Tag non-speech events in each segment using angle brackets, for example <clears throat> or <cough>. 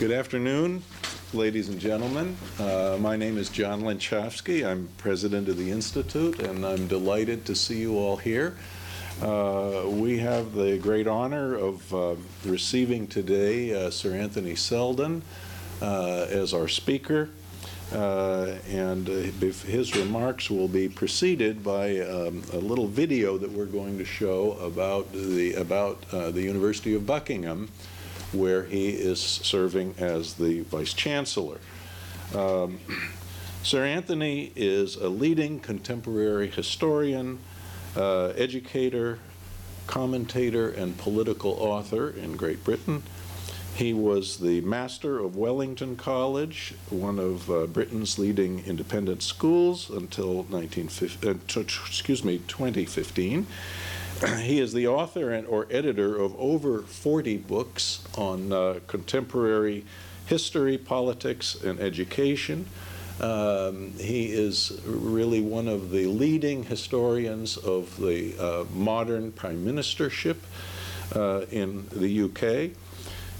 Good afternoon, ladies and gentlemen. Uh, My name is John Lenczowski. I'm president of the Institute, and I'm delighted to see you all here. Uh, We have the great honor of uh, receiving today uh, Sir Anthony Seldon uh, as our speaker, Uh, and uh, his remarks will be preceded by um, a little video that we're going to show about the, about uh, the University of Buckingham, where he is serving as the Vice Chancellor. Um, Sir Anthony is a leading contemporary historian, uh, educator, commentator, and political author in Great Britain. He was the master of Wellington College, one of uh, Britain's leading independent schools until 1950, uh, excuse me, 2015. <clears throat> He is the author and or editor of over 40 books on uh, contemporary history, politics, and education. Um, he is really one of the leading historians of the uh, modern prime ministership uh, in the UK.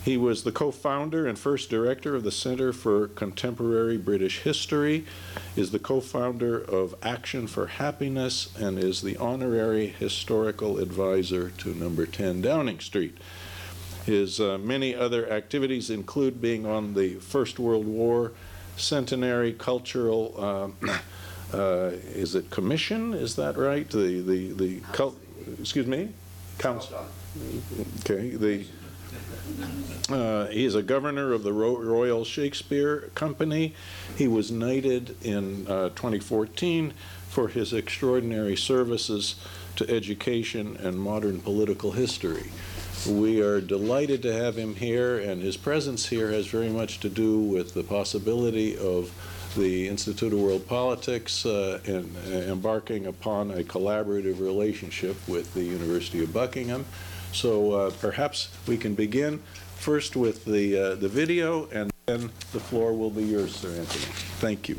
He was the co-founder and first director of the Center for Contemporary British History, is the co-founder of Action for Happiness, and is the honorary historical advisor to number 10 Downing Street. His uh, many other activities include being on the First World War Centenary Cultural, um, <clears throat> uh, is it commission, is that right? The, the, the, excuse me? Council. Okay, the, uh, He is a governor of the Ro- Royal Shakespeare Company. He was knighted in uh, 2014 for his extraordinary services to education and modern political history. We are delighted to have him here, and his presence here has very much to do with the possibility of the Institute of World Politics uh, and uh, embarking upon a collaborative relationship with the University of Buckingham. So uh, perhaps we can begin first with the, uh, the video, and then the floor will be yours, Sir Anthony. Thank you.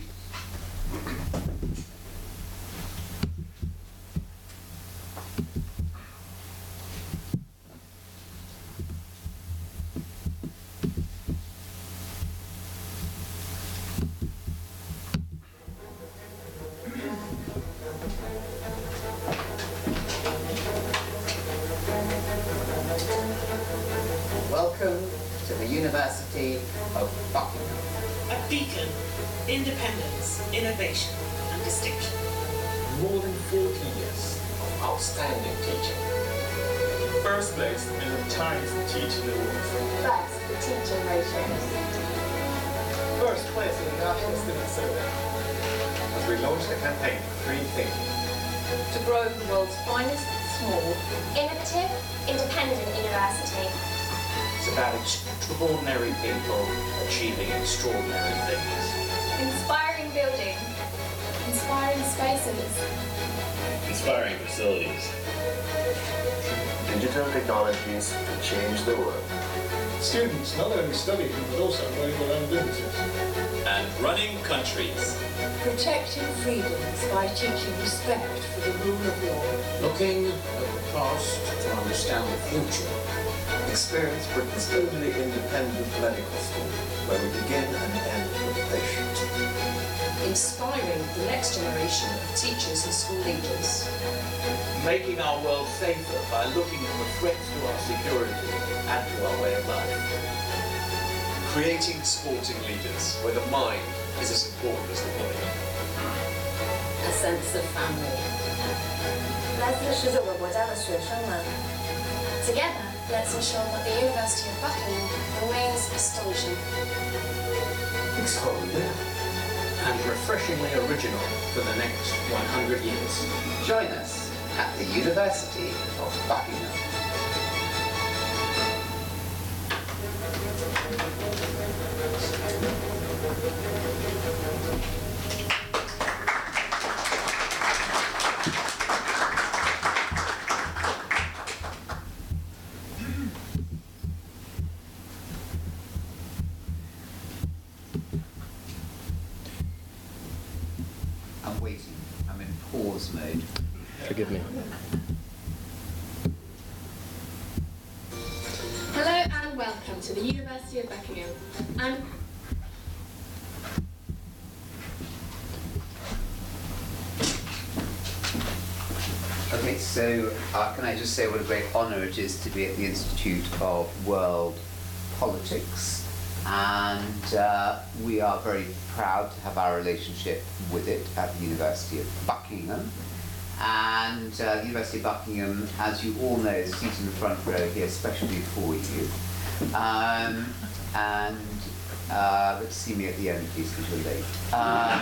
Outstanding teaching. First place in the Times Teaching Awards. First, teaching ratios. First place in the National Student Survey. As we launched the campaign for free thinking. To grow the world's finest, small, innovative, independent university. It's about extraordinary people achieving extraordinary things. Inspiring buildings. Inspiring spaces. Inspiring facilities. Digital technologies to change the world. Students not only studying but also running their own businesses. And running countries. Protecting freedoms by teaching respect for the rule of law. Looking at the past to understand the future. Experience Britain's only independent medical school, where we begin and end with the patient Inspiring the next generation of teachers and school leaders. Making our world safer by looking for threats to our security and to our way of life. Creating sporting leaders where the mind is as important as the body. A sense of family. 来自十九个国家的学生们，Together, let's ensure that the University of Buckingham remains astonishing. Extraordinary. And refreshingly original for the next 100 years. Join us at the University of Buckingham. To the University of Buckingham. Okay, so uh, can I just say what a great honour it is to be at the Institute of World Politics, and uh, we are very proud to have our relationship with it at the University of Buckingham. And uh, the University of Buckingham, as you all know, is seated in the front row here, especially for you. Um, and uh, but see me at the end, please, because you're late. Um,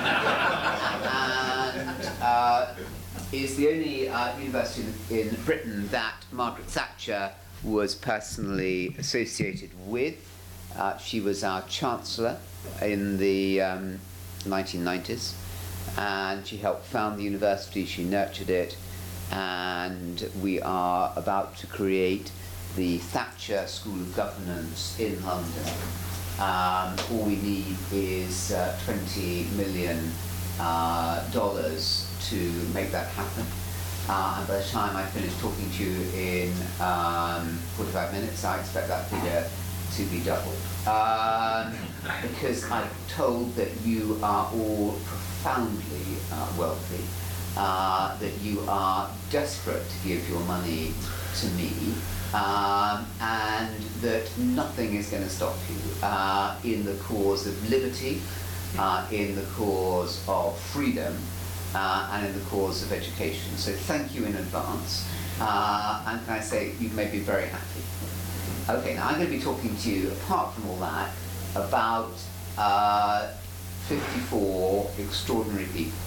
and uh, is the only uh, university in Britain that Margaret Thatcher was personally associated with. Uh, she was our chancellor in the um, 1990s, and she helped found the university. She nurtured it, and we are about to create the Thatcher School of Governance in London. Um, all we need is uh, 20 million uh, dollars to make that happen. Uh, and by the time I finish talking to you in um, 45 minutes, I expect that figure to be doubled. Um, because I'm told that you are all profoundly uh, wealthy, uh, that you are desperate to give your money to me, um, and that nothing is going to stop you uh, in the cause of liberty, uh, in the cause of freedom, uh, and in the cause of education. So thank you in advance, uh, and can I say you may be very happy. Okay, now I'm going to be talking to you, apart from all that, about uh, 54 extraordinary people.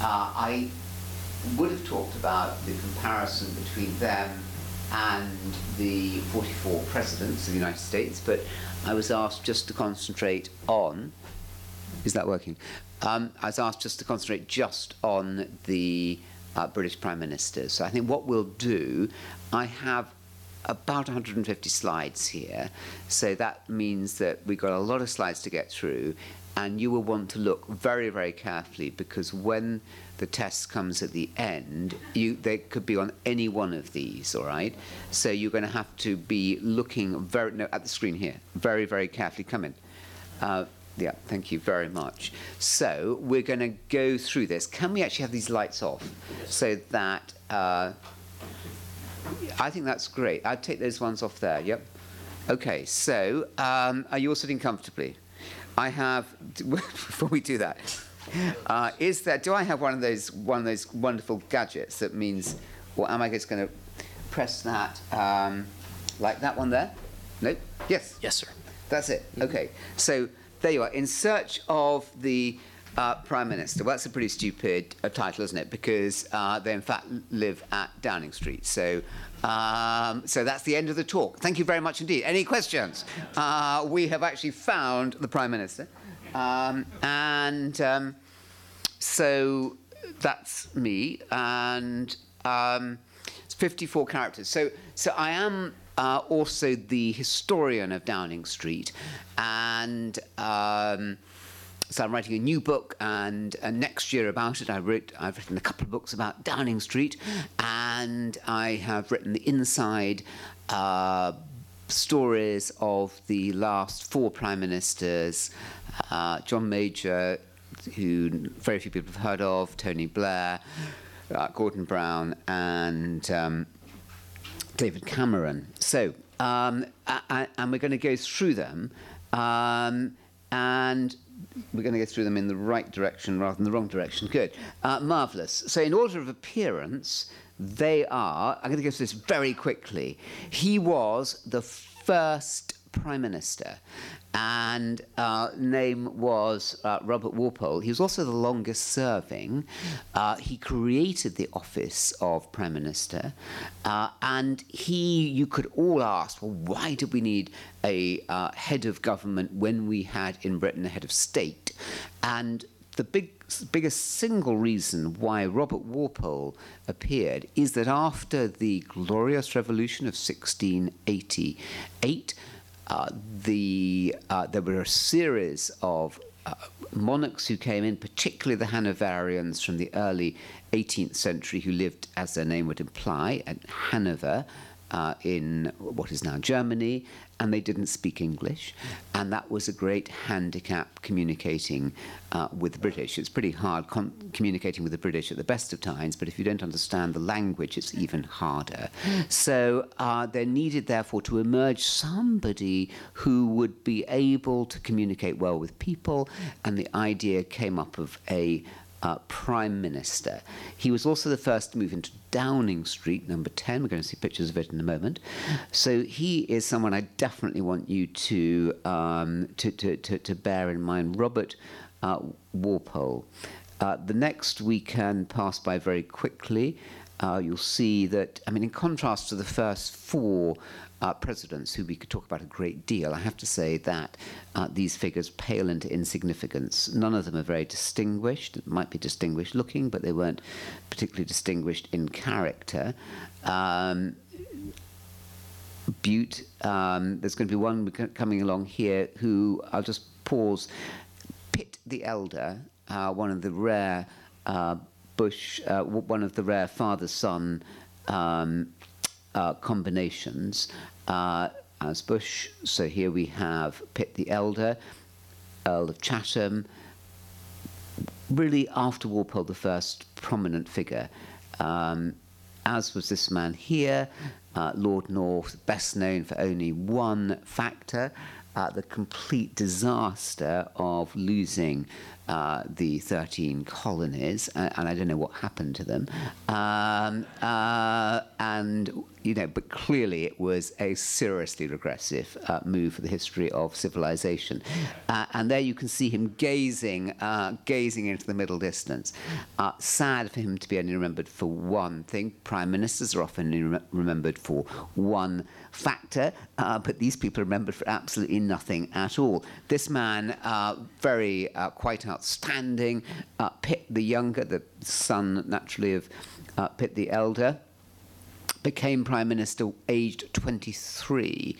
Uh, I would have talked about the comparison between them and the 44 presidents of the United States, but I was asked just to concentrate on. Is that working? Um, I was asked just to concentrate just on the uh, British Prime Minister. So I think what we'll do, I have about 150 slides here, so that means that we've got a lot of slides to get through, and you will want to look very, very carefully because when the test comes at the end, you, they could be on any one of these, all right? So you're going to have to be looking very, no, at the screen here, very, very carefully. Come in. Uh, yeah, thank you very much. So we're going to go through this. Can we actually have these lights off so that uh, I think that's great. I'd take those ones off there. Yep. Okay. So um, are you all sitting comfortably? I have. <laughs> Before we do that, uh, is that do I have one of those one of those wonderful gadgets that means, well, am I just going to press that um, like that one there? No. Yes. Yes, sir. That's it. Okay. So there you are, in search of the uh, Prime Minister. Well, that's a pretty stupid uh, title, isn't it? Because uh, they, in fact, live at Downing Street. So, um, so that's the end of the talk. Thank you very much indeed. Any questions? Uh, we have actually found the Prime Minister. Um, and um, so that's me. And um, it's 54 characters. So, so I am uh, also the historian of Downing Street, and um, so I'm writing a new book, and uh, next year about it, I wrote, I've written a couple of books about Downing Street, and I have written the inside. Uh, stories of the last four prime ministers uh, John Major, who very few people have heard of, Tony Blair, uh, Gordon Brown, and um, David Cameron. So, um, and we're going to go through them, um, and we're going to go through them in the right direction rather than the wrong direction. Good. Uh, marvellous. So, in order of appearance, they are, I'm going to go through this very quickly. He was the first Prime Minister, and uh, name was uh, Robert Walpole. He was also the longest serving. Uh, he created the office of Prime Minister, uh, and he, you could all ask, well, why did we need a uh, head of government when we had in Britain a head of state? And the big, biggest single reason why Robert Walpole appeared is that after the glorious revolution of 1688, uh, the, uh, there were a series of uh, monarchs who came in, particularly the Hanoverians from the early 18th century, who lived, as their name would imply, at Hanover. Uh, in what is now Germany, and they didn't speak English, and that was a great handicap communicating uh, with the British. It's pretty hard communicating with the British at the best of times, but if you don't understand the language, it's even harder. So uh, there needed, therefore, to emerge somebody who would be able to communicate well with people, and the idea came up of a uh, Prime Minister. He was also the first to move into Downing Street, number 10. We're going to see pictures of it in a moment. So he is someone I definitely want you to, um, to, to, to, to, bear in mind. Robert uh, Walpole. Uh, the next weekend passed by very quickly. Uh, you'll see that, I mean, in contrast to the first four uh, presidents, who we could talk about a great deal, I have to say that uh, these figures pale into insignificance. None of them are very distinguished. Might be distinguished looking, but they weren't particularly distinguished in character. Um, Bute, um, there's going to be one coming along here who I'll just pause. Pitt the Elder, uh, one of the rare uh, Bush, uh, one of the rare father-son um, uh, combinations uh, as Bush. So here we have Pitt the Elder, Earl of Chatham, really after Walpole the first prominent figure. Um, as was this man here, uh, Lord North, best known for only one factor, uh, the complete disaster of losing uh, the 13 colonies, uh, and I don't know what happened to them. Um, uh, and, you know, but clearly it was a seriously regressive uh, move for the history of civilization. Uh, and there you can see him gazing, gazing into the middle distance. sad for him to be only remembered for one thing. Prime ministers are often remembered for one factor, but these people are remembered for absolutely nothing at all. This man, very quite outstanding. Uh, Pitt the Younger, the son naturally of uh, Pitt the Elder, became Prime Minister aged 23.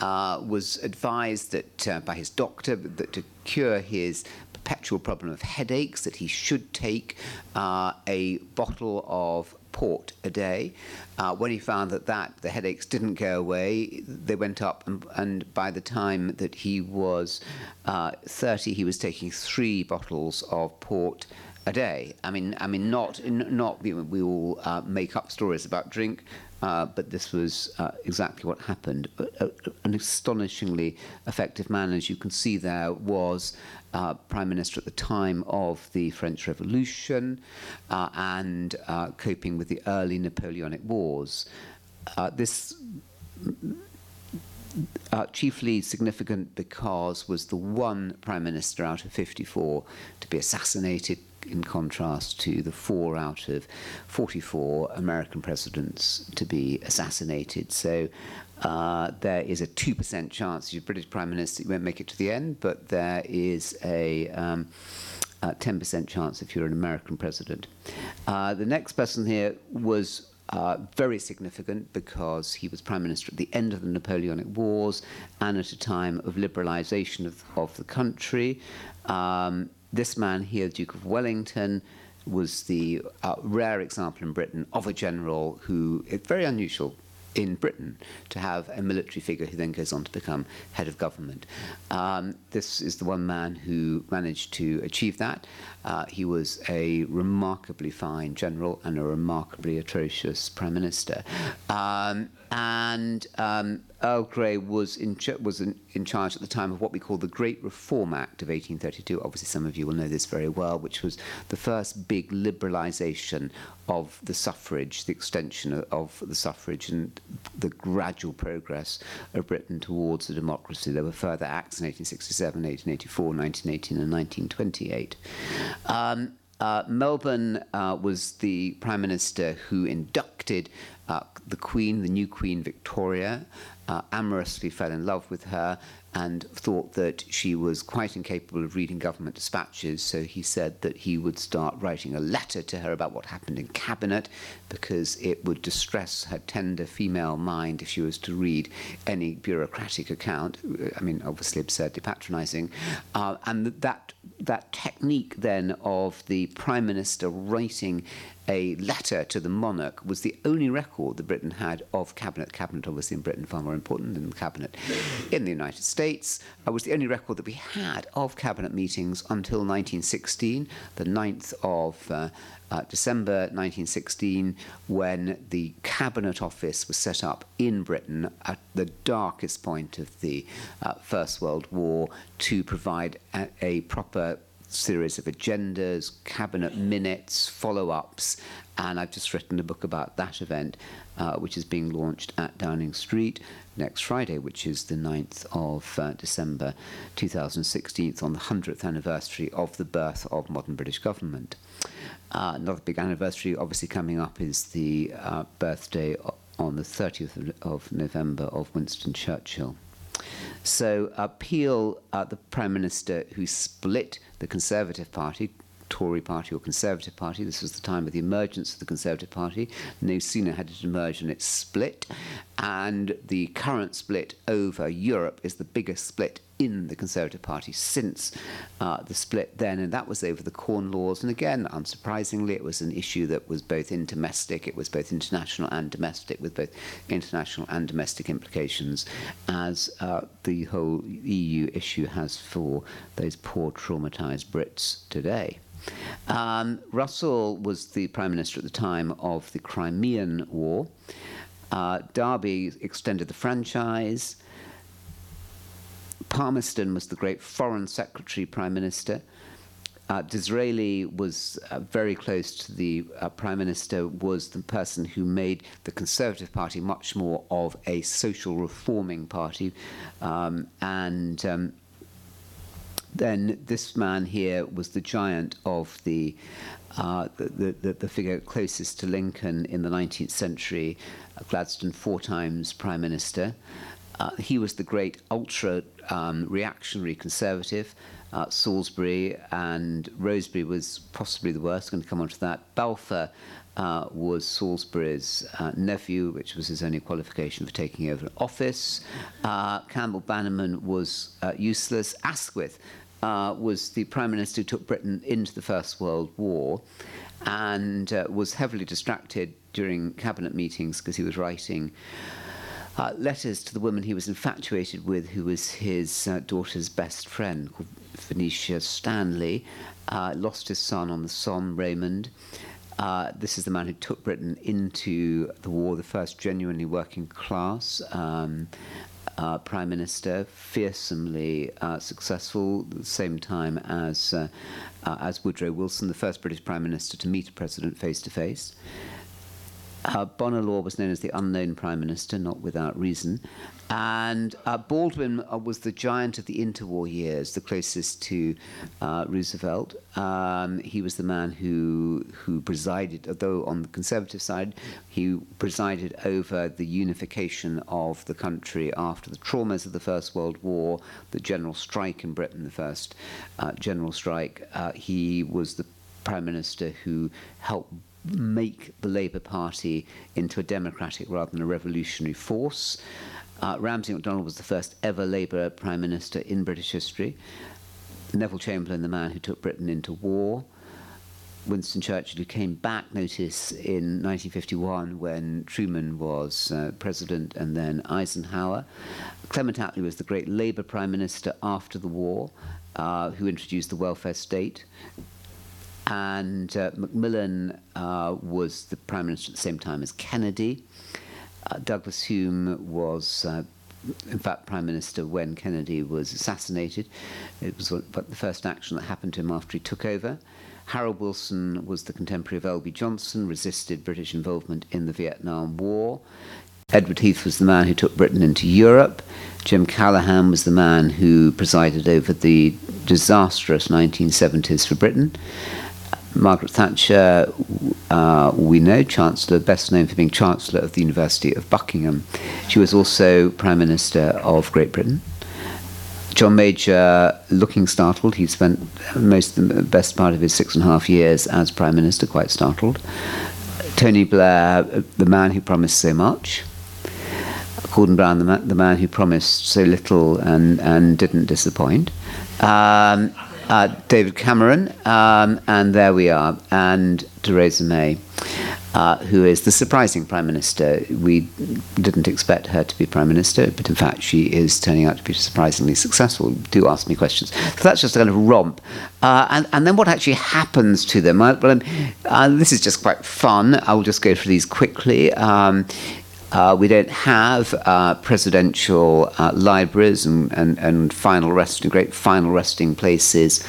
Uh, was advised that uh, by his doctor that to cure his perpetual problem of headaches that he should take uh, a bottle of port a day. Uh, when he found that, that the headaches didn't go away, they went up, and, and by the time that he was uh, 30, he was taking three bottles of port a day. I mean, I mean, not not we, all uh, make up stories about drink, uh, but this was uh, exactly what happened. Uh, an astonishingly effective man, as you can see there, was uh, Prime Minister at the time of the French Revolution uh, and uh, coping with the early Napoleonic Wars. This uh, chiefly significant because was the one prime minister out of 54 to be assassinated in contrast to the four out of 44 American presidents to be assassinated. So uh, there is a 2% chance you're British Prime Minister, you won't make it to the end, but there is a um, 10% chance if you're an American president. Uh, the next person here was uh, very significant because he was Prime Minister at the end of the Napoleonic Wars and at a time of liberalisation of, of the country. Um, this man here, Duke of Wellington, was the uh, rare example in Britain of a general who, very unusual in Britain to have a military figure who then goes on to become head of government. Um, this is the one man who managed to achieve that. Uh, he was a remarkably fine general and a remarkably atrocious prime minister. Um, and um, Earl Grey was in, ch- was in, in, charge at the time of what we call the Great Reform Act of 1832. Obviously, some of you will know this very well, which was the first big liberalisation of the suffrage, the extension of, of the suffrage, and the gradual progress of Britain towards a democracy. There were further acts in 1867, 1884, 1918, and 1928. Um, uh, Melbourne uh, was the prime minister who inducted uh, the Queen, the new Queen Victoria, uh, amorously fell in love with her and thought that she was quite incapable of reading government dispatches. So he said that he would start writing a letter to her about what happened in cabinet because it would distress her tender female mind if she was to read any bureaucratic account. I mean, obviously absurdly patronizing. Uh, and that, that technique then of the prime minister writing a letter to the monarch was the only record that Britain had of cabinet. Cabinet, obviously, in Britain, far more important than the cabinet in the United States. Uh, was the only record that we had of cabinet meetings until 1916, the 9th of uh, uh, December 1916, when the Cabinet Office was set up in Britain at the darkest point of the uh, First World War to provide a, a proper series of agendas, cabinet minutes, follow ups, and I've just written a book about that event, uh, which is being launched at Downing Street next Friday, which is the 9th of uh, December 2016, on the 100th anniversary of the birth of modern British government. Uh, another big anniversary, obviously, coming up is the uh, birthday on the 30th of November of Winston Churchill. So, uh, Peel, uh, the Prime Minister who split the Conservative Party, Tory party or Conservative Party. This was the time of the emergence of the Conservative Party. No sooner had it emerged and it split. And the current split over Europe is the biggest split in the Conservative Party since uh, the split then, and that was over the Corn Laws. And again, unsurprisingly, it was an issue that was both in domestic, it was both international and domestic, with both international and domestic implications, as uh, the whole EU issue has for those poor traumatized Brits today. Um, Russell was the Prime Minister at the time of the Crimean War. Uh, Derby extended the franchise. Palmerston was the great Foreign Secretary Prime Minister. Uh, Disraeli was uh, very close to the uh, Prime Minister, was the person who made the Conservative Party much more of a social reforming party. Um, and um, then this man here was the giant of the, uh, the, the, the, figure closest to Lincoln in the 19th century, uh, Gladstone, four times Prime Minister. Uh, he was the great ultra um, reactionary conservative. Uh, Salisbury and Rosebery was possibly the worst. I'm going to come on to that. Balfour uh, was Salisbury's uh, nephew, which was his only qualification for taking over office. Uh, Campbell Bannerman was uh, useless. Asquith uh, was the prime minister who took Britain into the First World War and uh, was heavily distracted during cabinet meetings because he was writing uh, letters to the woman he was infatuated with, who was his uh, daughter's best friend, called Venetia Stanley. Uh, lost his son on the Somme, Raymond. Uh, this is the man who took Britain into the war, the first genuinely working class um, uh, prime minister, fearsomely uh, successful, at the same time as, uh, uh, as Woodrow Wilson, the first British prime minister to meet a president face to face. Uh, Bonar Law was known as the unknown prime minister, not without reason. And uh, Baldwin uh, was the giant of the interwar years, the closest to uh, Roosevelt. Um, he was the man who who presided, although on the conservative side, he presided over the unification of the country after the traumas of the First World War, the general strike in Britain, the first uh, general strike. Uh, he was the prime minister who helped make the Labour Party into a democratic rather than a revolutionary force. Uh, Ramsay MacDonald was the first ever Labour Prime Minister in British history. Neville Chamberlain, the man who took Britain into war. Winston Churchill, who came back, notice, in 1951 when Truman was uh, president and then Eisenhower. Clement Attlee was the great Labour Prime Minister after the war, uh, who introduced the welfare state. And uh, Macmillan uh, was the Prime Minister at the same time as Kennedy. Uh, Douglas-Home was, uh, in fact, Prime Minister when Kennedy was assassinated. It was the first action that happened to him after he took over. Harold Wilson was the contemporary of L.B. Johnson, resisted British involvement in the Vietnam War. Edward Heath was the man who took Britain into Europe. Jim Callaghan was the man who presided over the disastrous 1970s for Britain. Margaret Thatcher, uh, we know, Chancellor, best known for being Chancellor of the University of Buckingham. She was also Prime Minister of Great Britain. John Major, looking startled, he spent most the best part of his six and a half years as Prime Minister, quite startled. Tony Blair, the man who promised so much. Gordon Brown, the, the man who promised so little and, and didn't disappoint. Um, uh, David Cameron, um, and there we are, and Theresa May. uh, who is the surprising Prime Minister. We didn't expect her to be Prime Minister, but in fact, she is turning out to be surprisingly successful. Do ask me questions. So that's just a kind of romp. Uh, and, and then what actually happens to them? Well, um, uh, this is just quite fun. I'll just go through these quickly. Um, uh, we don't have uh, presidential uh, libraries and, and, and final resting, great final resting places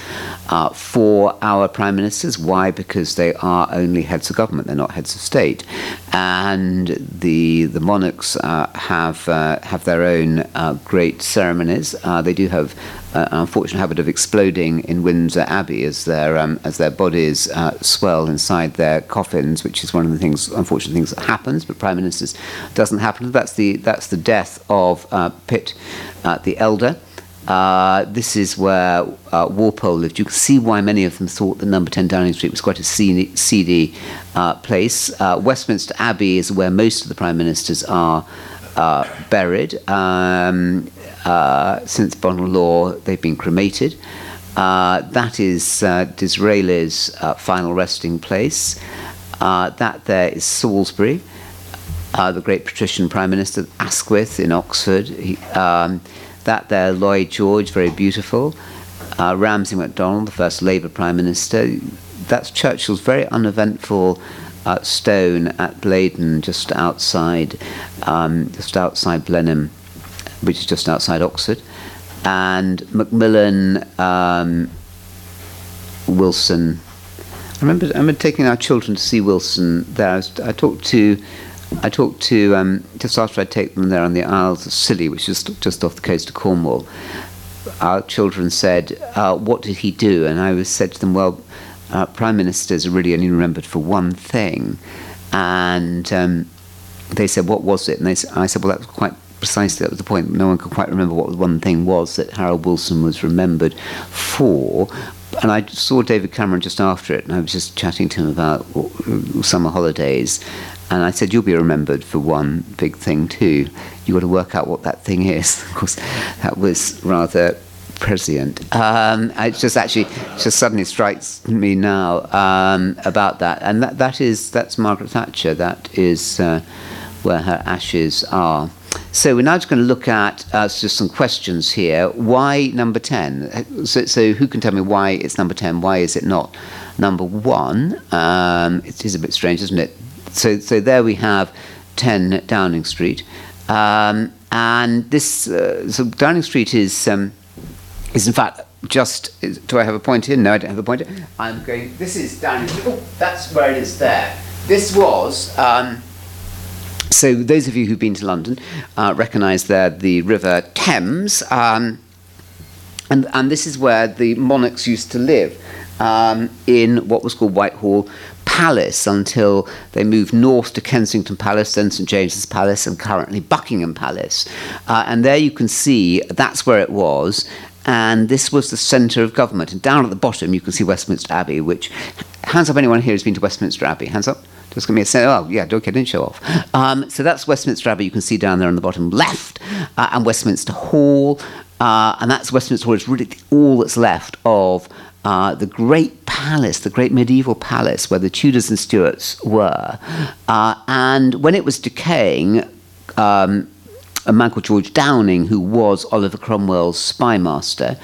uh, for our prime ministers. Why? Because they are only heads of government; they're not heads of state, and the the monarchs uh, have uh, have their own great ceremonies. they do have uh, unfortunate habit of exploding in Windsor Abbey as their um, as their bodies uh, swell inside their coffins, which is one of the things, unfortunate things that happens. But prime ministers doesn't happen. That's the that's the death of uh, Pitt uh, the Elder. Uh, this is where uh, Walpole lived. You can see why many of them thought that Number 10 Downing Street was quite a seedy, seedy place. Westminster Abbey is where most of the prime ministers are buried. Um, uh, since Bonar Law, they've been cremated. Uh, that is uh, Disraeli's uh, final resting place. Uh, that there is Salisbury, uh, the great patrician prime minister, Asquith in Oxford. He, um, that there, Lloyd George, very beautiful. Uh, Ramsay MacDonald, the first Labour prime minister. That's Churchill's very uneventful stone at Bladon, just outside, um, just outside Blenheim which is just outside Oxford, and Macmillan, um, Wilson. I remember, I remember taking our children to see Wilson there. I, was, I talked to, I talked to um, just after I take them there on the Isles of Scilly, which is just off the coast of Cornwall. Our children said, uh, "What did he do?" And I was said to them, "Well, uh, prime ministers are really only remembered for one thing," and um, they said, "What was it?" And they, I said, "Well, that was quite precisely that was the point. No one could quite remember what the one thing was that Harold Wilson was remembered for. And I saw David Cameron just after it, and I was just chatting to him about summer holidays. And I said, You'll be remembered for one big thing, too. You've got to work out what that thing is. <laughs> Of course, that was rather prescient. Um, it just actually just suddenly strikes me now um, about that, and that, that is that's Margaret Thatcher. That is uh, where her ashes are. So we're now just going to look at uh, just some questions here. Why number 10? So, so, who can tell me why it's number 10? Why is it not number 1? Um, it is a bit strange, isn't it? So, so there we have 10 Downing Street. Um, and this, uh, so Downing Street is, um, is in fact just, is, do I have a point here? No, I don't have a point here. I'm going, this is Downing Street. Oh, that's where it is there. This was, um, so those of you who've been to London uh, recognise there the River Thames, um, and, and this is where the monarchs used to live um, in what was called Whitehall Palace until they moved north to Kensington Palace, then St James's Palace, and currently Buckingham Palace. Uh, and there you can see that's where it was. And this was the centre of government. And down at the bottom, you can see Westminster Abbey, which, hands up anyone here who's been to Westminster Abbey? Hands up? Just give me a say, oh, yeah, okay, didn't show off. Um, so that's Westminster Abbey, you can see down there on the bottom left, uh, and Westminster Hall. Uh, and that's Westminster Hall, It's really all that's left of uh, the great palace, the great medieval palace where the Tudors and Stuarts were. Uh, and when it was decaying, um, a man called George Downing, who was Oliver Cromwell's spy master,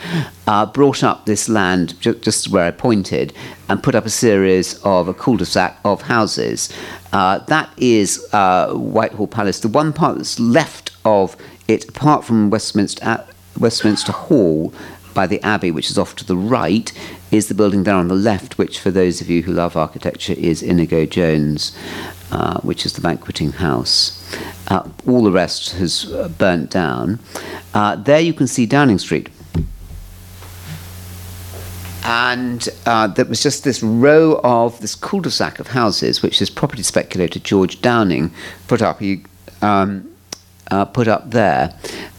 uh, brought up this land ju- just where I pointed and put up a series of a cul-de-sac of houses. Uh, that is uh, Whitehall Palace. The one part that's left of it, apart from Westminster, uh, Westminster Hall, by the Abbey, which is off to the right, is the building there on the left, which, for those of you who love architecture, is Inigo Jones, uh, which is the banqueting house. Uh, all the rest has uh, burnt down. Uh, there you can see Downing Street. And uh, there was just this row of this cul-de-sac of houses, which this property speculator George Downing put up. He um, uh, put up there,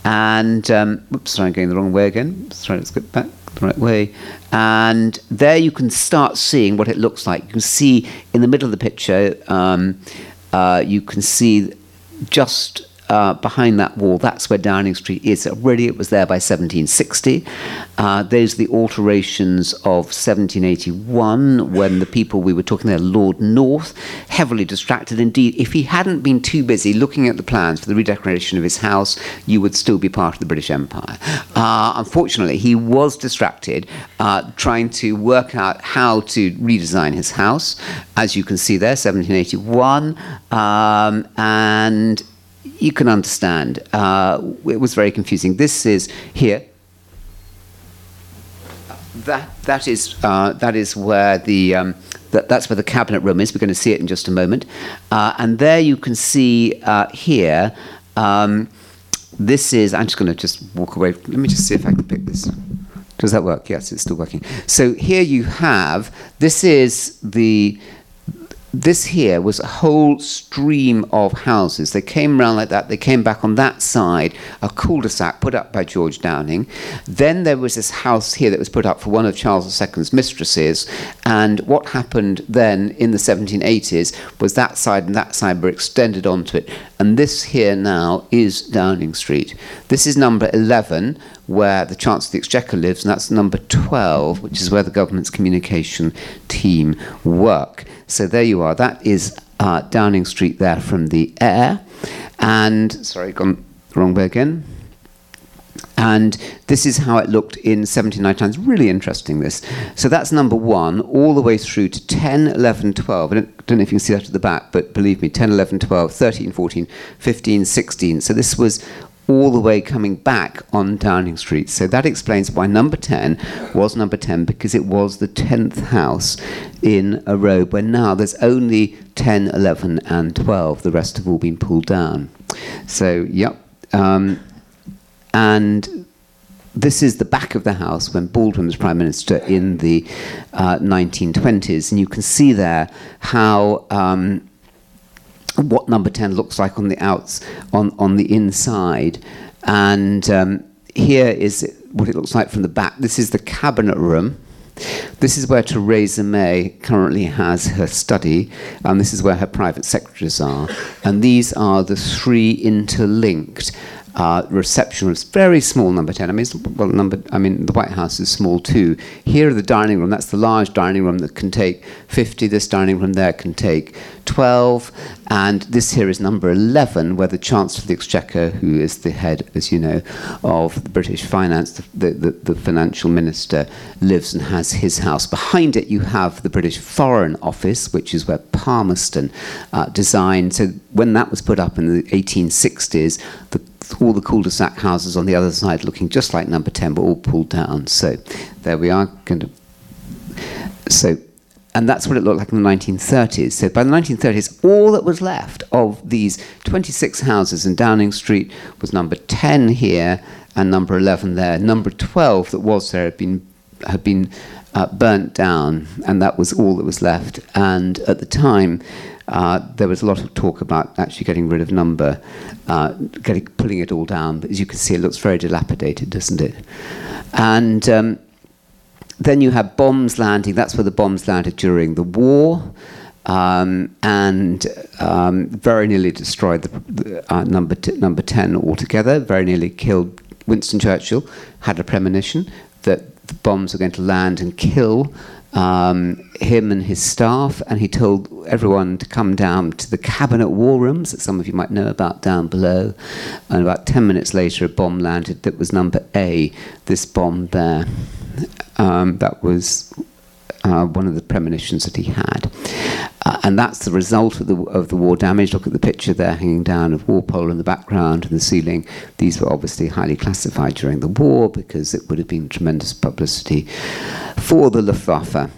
and um, oops, sorry, I'm going the wrong way again. Sorry, let's get back the right way. And there you can start seeing what it looks like. You can see in the middle of the picture. Um, uh, you can see just uh, behind that wall, that's where Downing Street is. Already it was there by 1760. Uh, those are the alterations of 1781 when the people we were talking there, Lord North, heavily distracted. Indeed, if he hadn't been too busy looking at the plans for the redecoration of his house, you would still be part of the British Empire. Uh, unfortunately, he was distracted uh, trying to work out how to redesign his house. As you can see there, 1781. Um, and you can understand. Uh, it was very confusing. This is here. That that is uh, that is where the um, that, that's where the cabinet room is. We're going to see it in just a moment. Uh, and there you can see uh, here. Um, this is. I'm just going to just walk away. Let me just see if I can pick this. Does that work? Yes, it's still working. So here you have. This is the this here was a whole stream of houses. They came around like that. They came back on that side, a cul-de-sac put up by George Downing. Then there was this house here that was put up for one of Charles II's mistresses. And what happened then in the 1780s was that side and that side were extended onto it. And this here now is Downing Street. This is number 11, where the Chancellor of the Exchequer lives, and that's number 12, which is where the government's communication team work. So there you are. That is uh, Downing Street there from the air. And, sorry, gone wrong way again. And this is how it looked in 1799. It's really interesting, this. So that's number one, all the way through to 10, 11, 12. I don't, don't know if you can see that at the back, but believe me, 10, 11, 12, 13, 14, 15, 16. So this was all the way coming back on Downing Street. So that explains why number 10 was number 10 because it was the 10th house in a row where now there's only 10, 11, and 12. The rest have all been pulled down. So, yep. Um, and this is the back of the house when Baldwin was Prime Minister in the uh, 1920s. And you can see there how. Um, what number 10 looks like on the outs on, on the inside. And um, here is what it looks like from the back. This is the cabinet room. This is where Theresa May currently has her study, and this is where her private secretaries are. And these are the three interlinked uh, reception rooms, very small number 10. I mean, well, number, I mean, the White House is small too. Here the dining room, that's the large dining room that can take 50. This dining room there can take 12. And this here is number 11, where the Chancellor of the Exchequer, who is the head, as you know, of the British finance, the, the, the financial minister, lives and has his house. Behind it, you have the British Foreign Office, which is where Palmerston uh, designed. So when that was put up in the 1860s, the all the cul-de-sac houses on the other side looking just like number 10 but all pulled down so there we are going to so and that's what it looked like in the 1930s. So by the 1930s, all that was left of these 26 houses in Downing Street was number 10 here and number 11 there. Number 12 that was there had been had been uh, burnt down, and that was all that was left. And at the time, uh, there was a lot of talk about actually getting rid of number, uh, getting, pulling it all down. But as you can see, it looks very dilapidated, doesn't it? And um, then you have bombs landing. That's where the bombs landed during the war. Um, and um, very nearly destroyed the, the uh, number, t- number 10 altogether, very nearly killed Winston Churchill, had a premonition that the bombs were going to land and kill um, him and his staff, and he told everyone to come down to the cabinet war rooms that some of you might know about down below. And about 10 minutes later, a bomb landed that was number A, this bomb there. Um, that was uh, one of the premonitions that he had. Uh, and that's the result of the, of the war damage. Look at the picture there hanging down of Walpole in the background and the ceiling. These were obviously highly classified during the war because it would have been tremendous publicity for the Luftwaffe.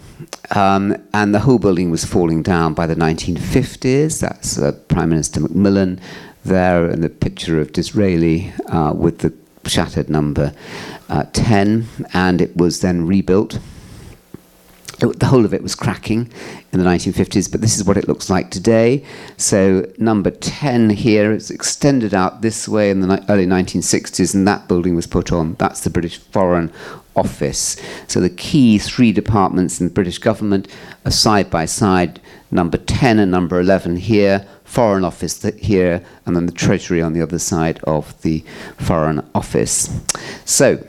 Um, and the whole building was falling down by the 1950s. That's uh, Prime Minister Macmillan there, and the picture of Disraeli uh, with the shattered number uh, 10, and it was then rebuilt the whole of it was cracking in the 1950s, but this is what it looks like today. So number 10 here is extended out this way in the ni- early 1960s, and that building was put on. That's the British Foreign Office. So the key three departments in the British government are side by side, number 10 and number 11 here, Foreign Office here, and then the Treasury on the other side of the Foreign Office. So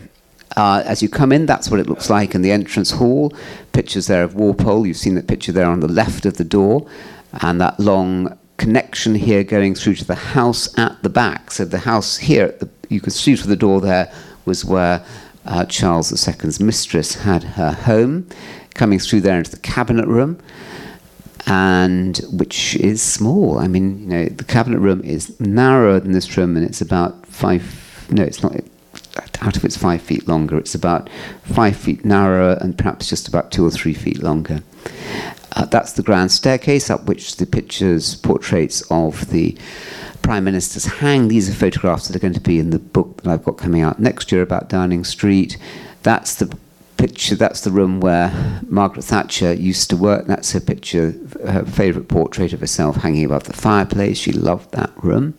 uh, as you come in, that's what it looks like in the entrance hall. Pictures there of Walpole. You've seen that picture there on the left of the door, and that long connection here going through to the house at the back. So the house here, the, you can see through the door there, was where uh, Charles II's mistress had her home. Coming through there into the cabinet room, and which is small. I mean, you know, the cabinet room is narrower than this room, and it's about five. No, it's not. Out of it's five feet longer, it's about five feet narrower and perhaps just about two or three feet longer. Uh, that's the grand staircase up which the pictures, portraits of the prime ministers hang. These are photographs that are going to be in the book that I've got coming out next year about Downing Street. That's the picture, that's the room where Margaret Thatcher used to work. That's her picture, her favourite portrait of herself hanging above the fireplace. She loved that room.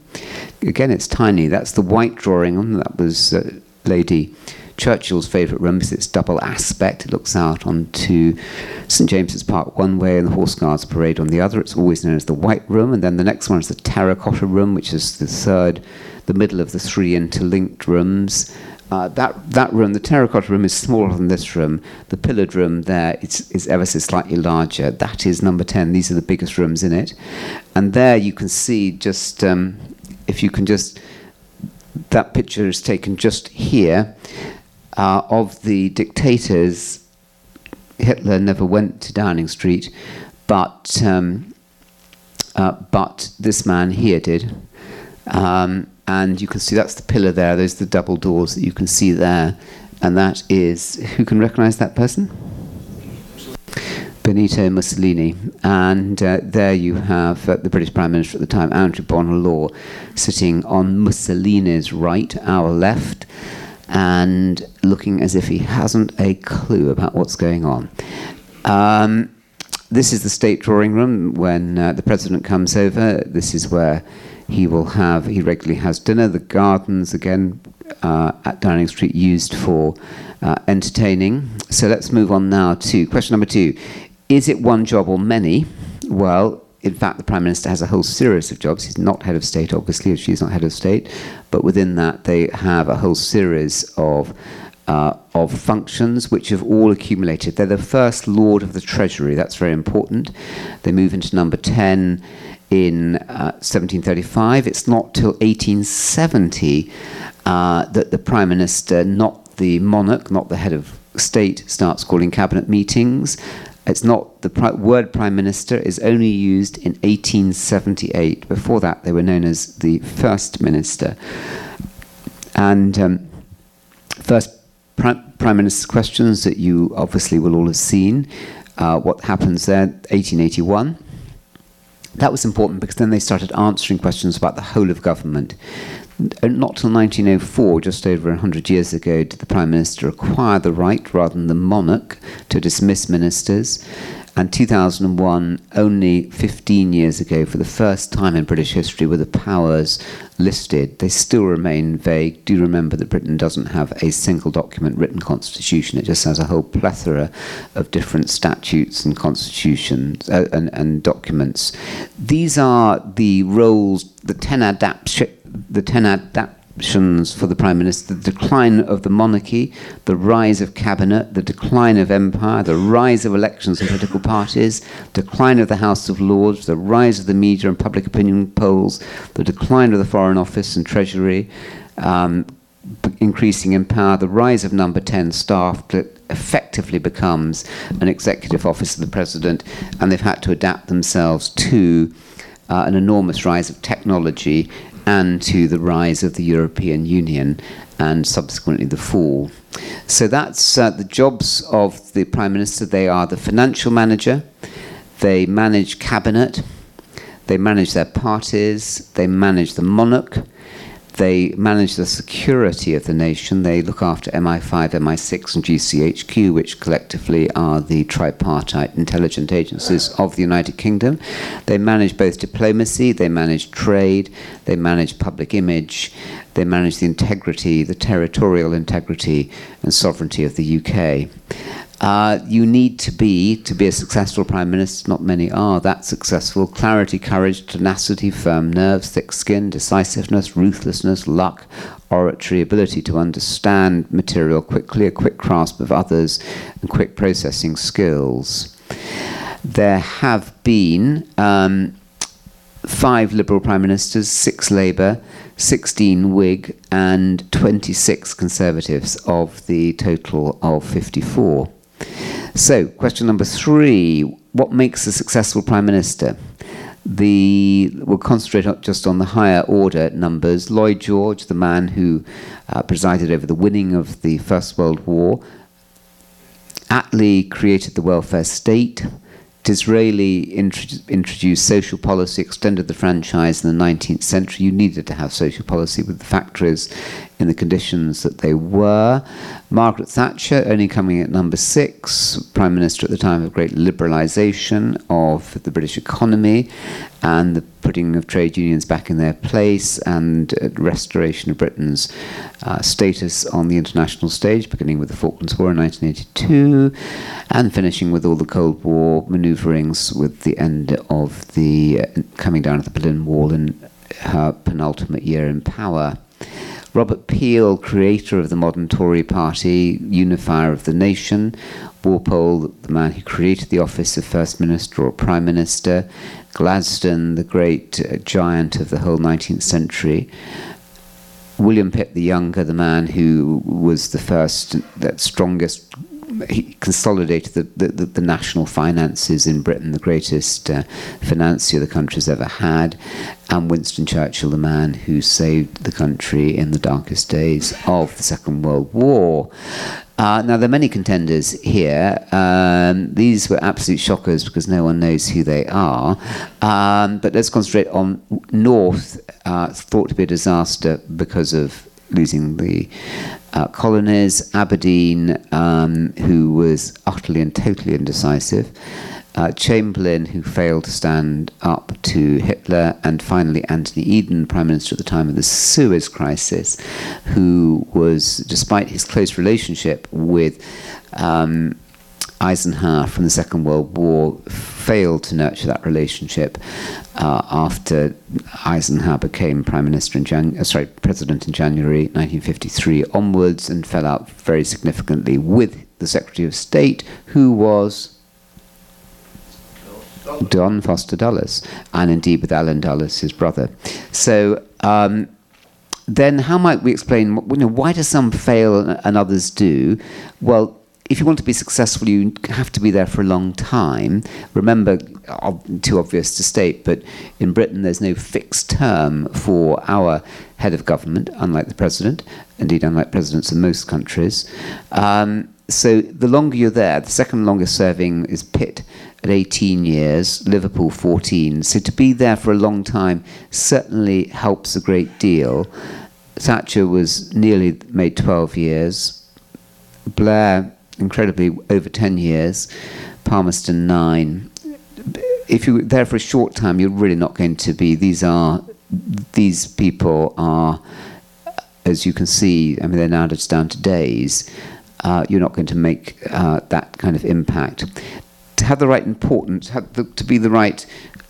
Again, it's tiny. That's the white drawing room. That was uh, Lady Churchill's favourite room because it's double aspect. It looks out onto St James's Park one way and the Horse Guards Parade on the other. It's always known as the White Room. And then the next one is the Terracotta Room, which is the third, the middle of the three interlinked rooms. Uh, that that room, the terracotta room, is smaller than this room. The pillared room there is, is ever so slightly larger. That is number ten. These are the biggest rooms in it, and there you can see just um, if you can just that picture is taken just here uh, of the dictators. Hitler never went to Downing Street, but um, uh, but this man here did. Um, and you can see that's the pillar there. There's the double doors that you can see there, and that is who can recognise that person? Benito Mussolini, and uh, there you have uh, the British Prime Minister at the time, Andrew Bonar Law, sitting on Mussolini's right, our left, and looking as if he hasn't a clue about what's going on. Um, this is the state drawing room when uh, the president comes over. This is where he will have, he regularly has dinner. The gardens, again, uh, at Downing Street, used for uh, entertaining. So let's move on now to question number two. Is it one job or many? Well, in fact, the Prime Minister has a whole series of jobs. He's not head of state, obviously, if she's not head of state, but within that, they have a whole series of uh, of functions which have all accumulated. They're the first Lord of the Treasury. That's very important. They move into number 10 in uh, 1735. It's not till 1870 uh, that the Prime Minister, not the monarch, not the head of state, starts calling cabinet meetings. It's not the pri- word prime minister is only used in 1878. Before that, they were known as the first minister. And um, first pri- prime minister's questions that you obviously will all have seen. Uh, what happens there? 1881. That was important because then they started answering questions about the whole of government. N- Not till 1904, just over 100 years ago, did the Prime Minister acquire the right, rather than the monarch, to dismiss ministers. And 2001, only 15 years ago, for the first time in British history, were the powers listed. They still remain vague. Do remember that Britain doesn't have a single document written constitution. It just has a whole plethora of different statutes and constitutions uh, and, and documents. These are the roles, the 10 adaptations the 10 adaptations for the Prime Minister the decline of the monarchy, the rise of cabinet, the decline of empire, the rise of elections and political parties, decline of the House of Lords, the rise of the media and public opinion polls, the decline of the Foreign Office and Treasury, um, increasing in power, the rise of number 10 staff that effectively becomes an executive office of the president, and they've had to adapt themselves to uh, an enormous rise of technology and to the rise of the European Union and subsequently the fall. So that's uh, the jobs of the Prime Minister. They are the financial manager, they manage cabinet, they manage their parties, they manage the monarch, they manage the security of the nation. They look after MI5, MI6, and GCHQ, which collectively are the tripartite intelligence agencies of the United Kingdom. They manage both diplomacy, they manage trade, they manage public image, they manage the integrity, the territorial integrity and sovereignty of the UK. Uh, you need to be, to be a successful Prime Minister, not many are that successful, clarity, courage, tenacity, firm nerves, thick skin, decisiveness, ruthlessness, luck, oratory, ability to understand material quickly, a quick grasp of others, and quick processing skills. There have been um, five Liberal Prime Ministers, six Labour, 16 Whig, and 26 Conservatives of the total of 54. So, question number three What makes a successful Prime Minister? The, we'll concentrate just on the higher order numbers. Lloyd George, the man who uh, presided over the winning of the First World War, Attlee created the welfare state. Disraeli introduced social policy, extended the franchise in the 19th century. You needed to have social policy with the factories in the conditions that they were. Margaret Thatcher, only coming at number six, Prime Minister at the time of great liberalisation of the British economy and the putting of trade unions back in their place and restoration of Britain's uh, status on the international stage, beginning with the Falklands War in 1982 and finishing with all the Cold War manoeuvrings with the end of the uh, coming down of the Berlin Wall in her penultimate year in power. Robert Peel, creator of the modern Tory party, unifier of the nation. Walpole, the man who created the office of First Minister or Prime Minister. Gladstone, the great uh, giant of the whole 19th century. William Pitt the Younger, the man who was the first, that strongest he consolidated the, the, the, national finances in Britain, the greatest uh, financier the country's ever had, and Winston Churchill, the man who saved the country in the darkest days of the Second World War. Uh, now, there are many contenders here. Um, these were absolute shockers because no one knows who they are. Um, but let's concentrate on North, uh, thought to be a disaster because of losing the uh, colonies, Aberdeen, um, who was utterly and totally indecisive, uh, Chamberlain, who failed to stand up to Hitler, and finally Anthony Eden, Prime Minister at the time of the Suez Crisis, who was, despite his close relationship with um, Eisenhower from the Second World War failed to nurture that relationship uh, after Eisenhower became Prime Minister in Jan- uh, sorry, President in January 1953 onwards, and fell out very significantly with the Secretary of State, who was John Foster Dulles, and indeed with Allen Dulles, his brother. So. Um, then, how might we explain? You know, why do some fail and others do? Well, if you want to be successful, you have to be there for a long time. Remember, too obvious to state, but in Britain there's no fixed term for our head of government, unlike the president, indeed, unlike presidents in most countries. Um, so the longer you're there, the second longest serving is Pitt at 18 years, Liverpool 14. So to be there for a long time certainly helps a great deal. Thatcher was nearly made 12 years. Blair incredibly over 10 years, Palmerston 9. If you're there for a short time, you're really not going to be. These are, these people are, as you can see, I mean, they're now just down to days. Uh, you're not going to make uh, that kind of impact. To have the right importance, the, to be the right,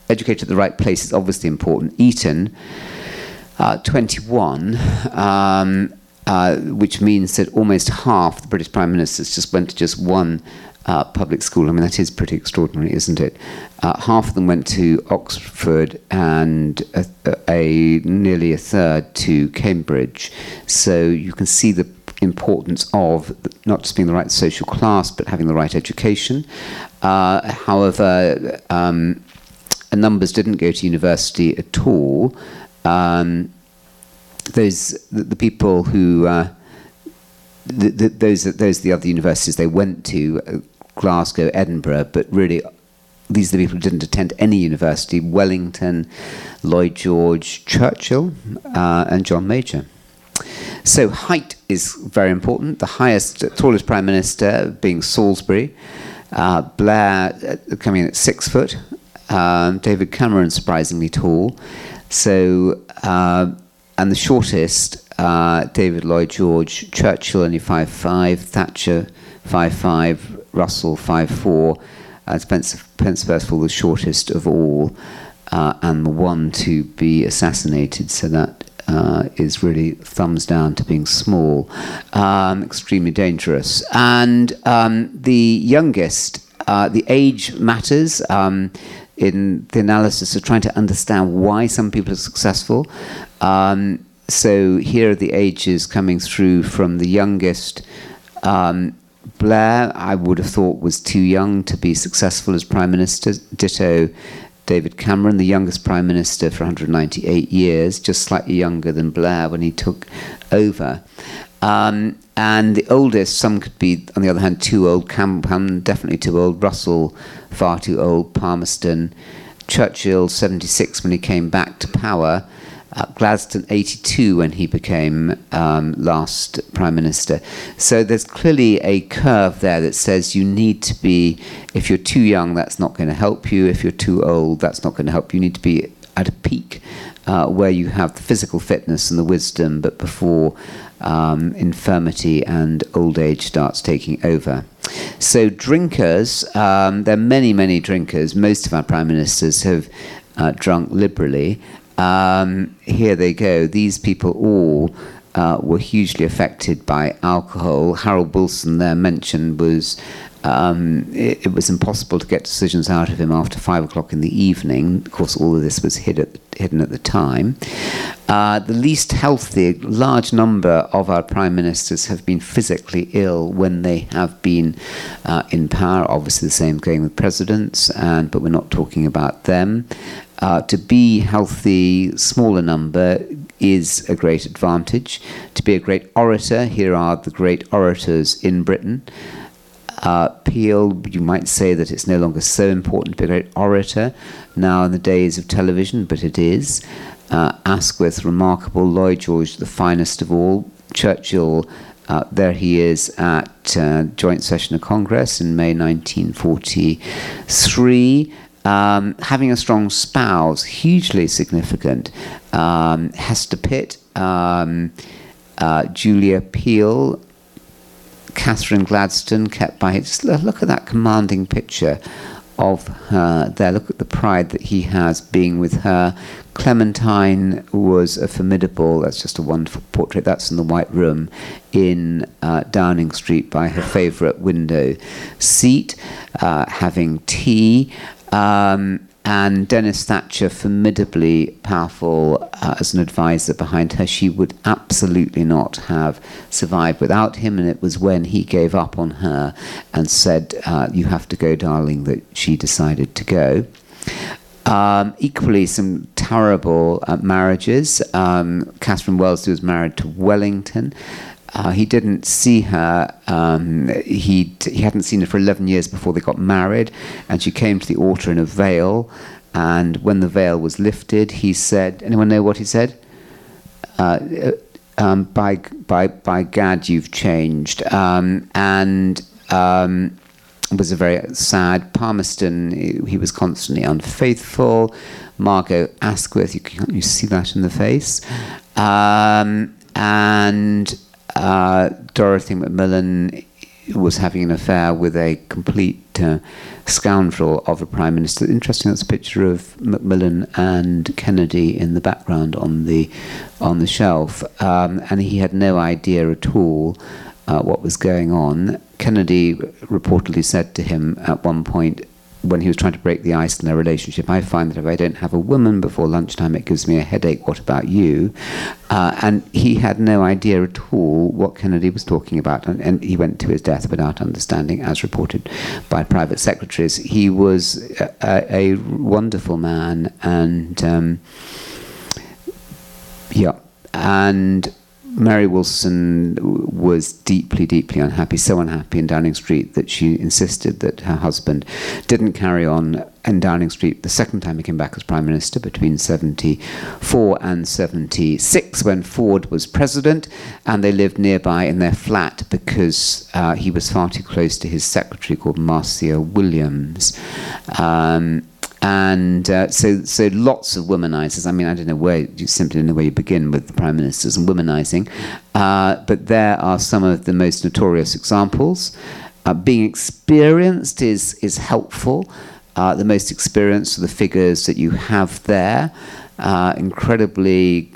educated at the right place is obviously important. Eton, uh, 21, um, uh, which means that almost half the British Prime Ministers just went to just one uh, public school. I mean, that is pretty extraordinary, isn't it? Uh, half of them went to Oxford and a, a, nearly a third to Cambridge. So you can see the importance of not just being the right social class, but having the right education. Uh, however, um, numbers didn't go to university at all. Um, those the, the people who uh, the, the, those those are the other universities they went to uh, Glasgow, Edinburgh, but really these are the people who didn't attend any university Wellington, Lloyd George, Churchill, uh, and John Major. So, height is very important. The highest, tallest prime minister being Salisbury, uh, Blair uh, coming in at six foot, um, David Cameron surprisingly tall. So, uh, and the shortest, uh, David Lloyd George, Churchill only five five, Thatcher five five, Russell five four, and Spencer, Spencer Perceval the shortest of all, uh, and the one to be assassinated. So that uh, is really thumbs down to being small, um, extremely dangerous. And um, the youngest, uh, the age matters. Um, in the analysis of trying to understand why some people are successful. Um, so here are the ages coming through from the youngest. Um, Blair, I would have thought, was too young to be successful as Prime Minister. Ditto David Cameron, the youngest Prime Minister for 198 years, just slightly younger than Blair when he took over. Um, and the oldest, some could be, on the other hand, too old. Cameron, definitely too old. Russell, far too old. Palmerston, Churchill, 76 when he came back to power. Uh, Gladstone, 82 when he became um, last Prime Minister. So there's clearly a curve there that says you need to be, if you're too young, that's not going to help you. If you're too old, that's not going to help you. You need to be at a peak uh, where you have the physical fitness and the wisdom, but before um, infirmity and old age starts taking over. So, drinkers, um, there are many, many drinkers. Most of our prime ministers have uh, drunk liberally. Um, here they go. These people all uh, were hugely affected by alcohol. Harold Wilson, there mentioned, was um, it, it, was impossible to get decisions out of him after five o'clock in the evening. Of course, all of this was hid at, hidden at the time. Uh, the least healthy, large number of our prime ministers have been physically ill when they have been uh, in power. Obviously, the same going with presidents, and but we're not talking about them. Uh, to be healthy, smaller number is a great advantage. To be a great orator, here are the great orators in Britain. Uh, Peel, you might say that it's no longer so important to be a great orator now in the days of television, but it is. Uh, Asquith, remarkable. Lloyd George, the finest of all. Churchill, uh, there he is at uh, joint session of Congress in May 1943. Um, having a strong spouse, hugely significant. Um, Hester Pitt, um, uh, Julia Peel, Catherine Gladstone kept by Just look at that commanding picture of her there. Look at the pride that he has being with her. Clementine was a formidable, that's just a wonderful portrait. That's in the White Room in uh, Downing Street by her favourite window seat, uh, having tea. Um, and Denis Thatcher, formidably powerful uh, as an advisor behind her, she would absolutely not have survived without him. And it was when he gave up on her and said, uh, You have to go, darling, that she decided to go. Um, equally, some terrible uh, marriages. Um, Catherine Wellesley was married to Wellington. Uh, he didn't see her. Um, he he hadn't seen her for 11 years before they got married, and she came to the altar in a veil. And when the veil was lifted, he said, "Anyone know what he said?" Uh, um, by by by Gad, you've changed. Um, and um, was a very sad. Palmerston, he was constantly unfaithful. Margot Asquith, you can you see that in the face. Um, and uh, Dorothy Macmillan was having an affair with a complete uh, scoundrel of a prime minister. Interesting, that's a picture of Macmillan and Kennedy in the background on the on the shelf, um, and he had no idea at all uh, what was going on. Kennedy reportedly said to him at one point, when he was trying to break the ice in their relationship, I find that if I don't have a woman before lunchtime, it gives me a headache. What about you? Uh, and he had no idea at all what Kennedy was talking about, and, and, he went to his death without understanding, as reported by private secretaries. He was a, a wonderful man, and um, yeah, and Mary Wilson was deeply, deeply unhappy, so unhappy in Downing Street that she insisted that her husband didn't carry on in Downing Street the second time he came back as Prime Minister between 74 and 76 when Ford was President, and they lived nearby in their flat because uh, he was far too close to his secretary called Marcia Williams. Um, and uh, so, so lots of womanizers. I mean, I don't know where you simply know where you begin with the prime ministers and womanizing, uh, but there are some of the most notorious examples. Uh, being experienced is is helpful. Uh, the most experienced are the figures that you have there. Uh, incredibly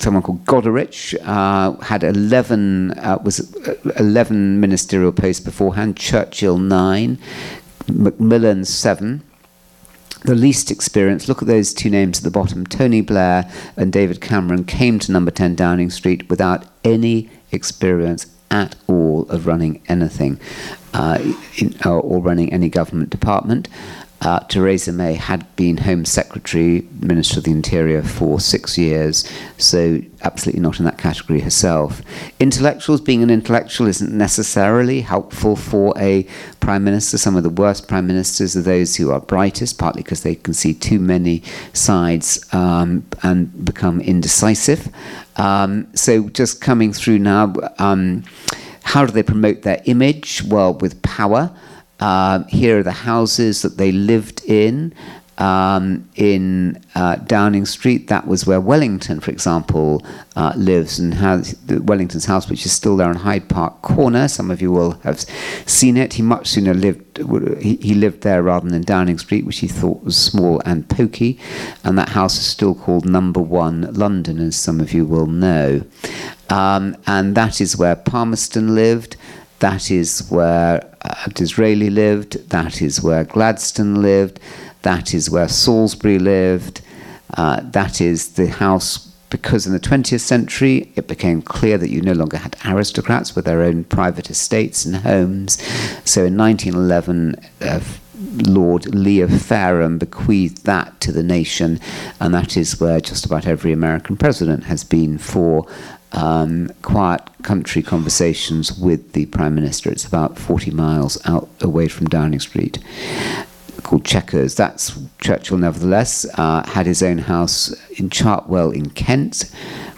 someone called Goderich uh, had 11 uh, was 11 ministerial posts beforehand. Churchill nine, Macmillan seven. The least experienced, look at those two names at the bottom, Tony Blair and David Cameron, came to number 10 Downing Street without any experience at all of running anything uh, in, or, or running any government department. Uh, Theresa May had been Home Secretary, Minister of the Interior for six years, so absolutely not in that category herself. Intellectuals, being an intellectual isn't necessarily helpful for a Prime Minister. Some of the worst Prime Ministers are those who are brightest, partly because they can see too many sides um, and become indecisive. Um, so just coming through now, um, how do they promote their image? Well, with power. Uh, here are the houses that they lived in. Um, in uh, Downing Street, that was where Wellington, for example, uh, lives, and has Wellington's house, which is still there on Hyde Park Corner. Some of you will have seen it. He much sooner lived he, lived there rather than in Downing Street, which he thought was small and pokey. And that house is still called Number One London, as some of you will know. Um, and that is where Palmerston lived. That is where uh, Disraeli lived. That is where Gladstone lived. That is where Salisbury lived. Uh, that is the house because in the 20th century it became clear that you no longer had aristocrats with their own private estates and homes. So in 1911, uh, Lord Lee of Fareham bequeathed that to the nation, and that is where just about every American president has been for um, quiet country conversations with the Prime Minister. It's about 40 miles out away from Downing Street. Called Chequers. That's Churchill, nevertheless, uh, had his own house in Chartwell in Kent,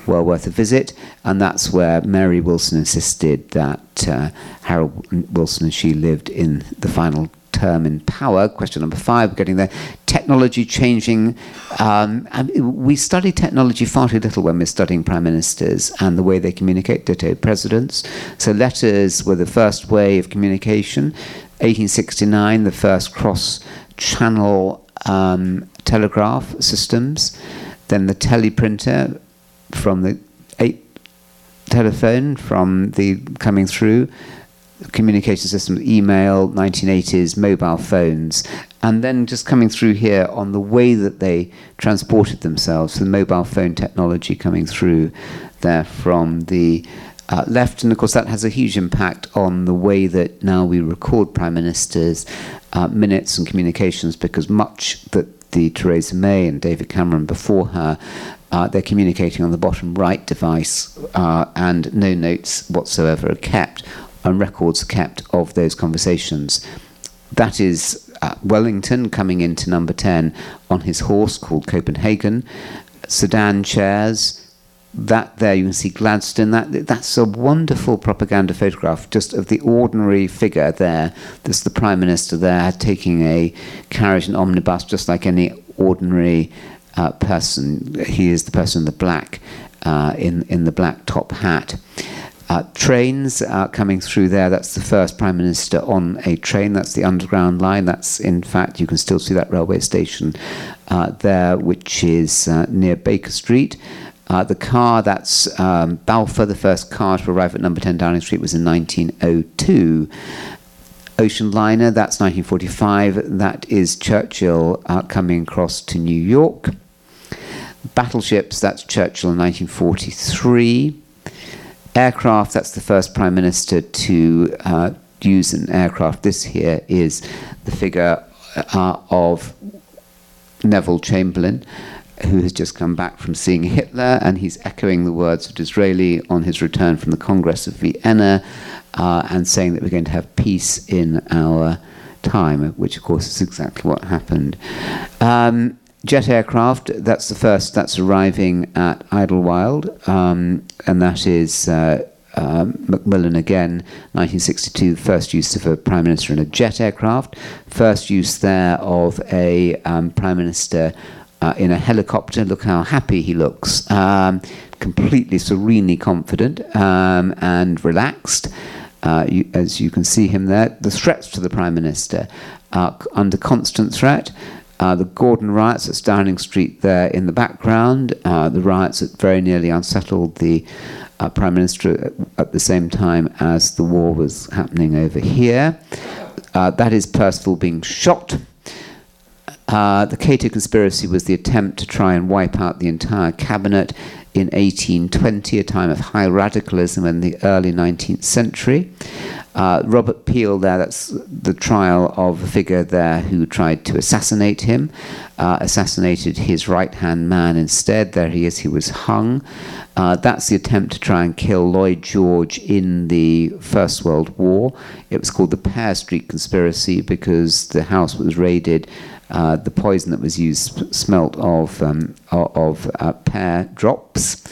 well worth a visit, and that's where Mary Wilson insisted that uh, Harold Wilson and she lived in the final term in power. Question number five, we're getting there. Technology changing. Um, we study technology far too little when we're studying prime ministers and the way they communicate, ditto presidents. So letters were the first way of communication. 1869, the first cross channel um, telegraph systems. Then the teleprinter from the eight telephone from the coming through communication systems, email, 1980s, mobile phones, and then just coming through here on the way that they transported themselves, the mobile phone technology coming through there from the uh, left, and of course that has a huge impact on the way that now we record prime ministers' uh, minutes and communications, because much that the Theresa May and David Cameron before her uh, they're communicating on the bottom right device, uh, and no notes whatsoever are kept and records are kept of those conversations. That is uh, Wellington coming into number 10 on his horse called Copenhagen, sedan chairs. That there you can see Gladstone. That that's a wonderful propaganda photograph, just of the ordinary figure there. There's the prime minister there taking a carriage and omnibus, just like any ordinary uh, person. He is the person in the black, uh, in in the black top hat. Uh, trains are coming through there. That's the first Prime Minister on a train. That's the Underground Line. That's, in fact, you can still see that railway station uh, there, which is uh, near Baker Street. Uh, the car, that's um, Balfour, the first car to arrive at number 10 Downing Street, was in 1902. Ocean Liner, that's 1945. That is Churchill uh, coming across to New York. Battleships, that's Churchill in 1943 aircraft, that's the first prime minister to uh, use an aircraft. This here is the figure uh, of Neville Chamberlain. Who has just come back from seeing Hitler, and he's echoing the words of Disraeli on his return from the Congress of Vienna uh, and saying that we're going to have peace in our time, which of course is exactly what happened. Um, jet aircraft, that's the first that's arriving at Idlewild, um, and that is. Uh, um, Macmillan again, 1962, first use of a prime minister in a jet aircraft, first use there of a um, prime minister uh, in a helicopter. Look how happy he looks, um, completely serenely confident um, and relaxed. Uh, you, as you can see him there, the threats to the prime minister are under constant threat. Uh, the Gordon riots at Downing Street there in the background, uh, the riots that very nearly unsettled the uh, Prime Minister at the same time as the war was happening over here. Uh, that is Perceval being shot. Uh, the Cato conspiracy was the attempt to try and wipe out the entire cabinet in 1820, a time of high radicalism in the early 19th century. Uh, Robert Peel, there, that's the trial of a figure there who tried to assassinate him, uh, assassinated his right hand man instead. There he is, he was hung. Uh, that's the attempt to try and kill Lloyd George in the First World War. It was called the Pear Street Conspiracy because the house was raided. Uh, the poison that was used smelt of um, of uh, pear drops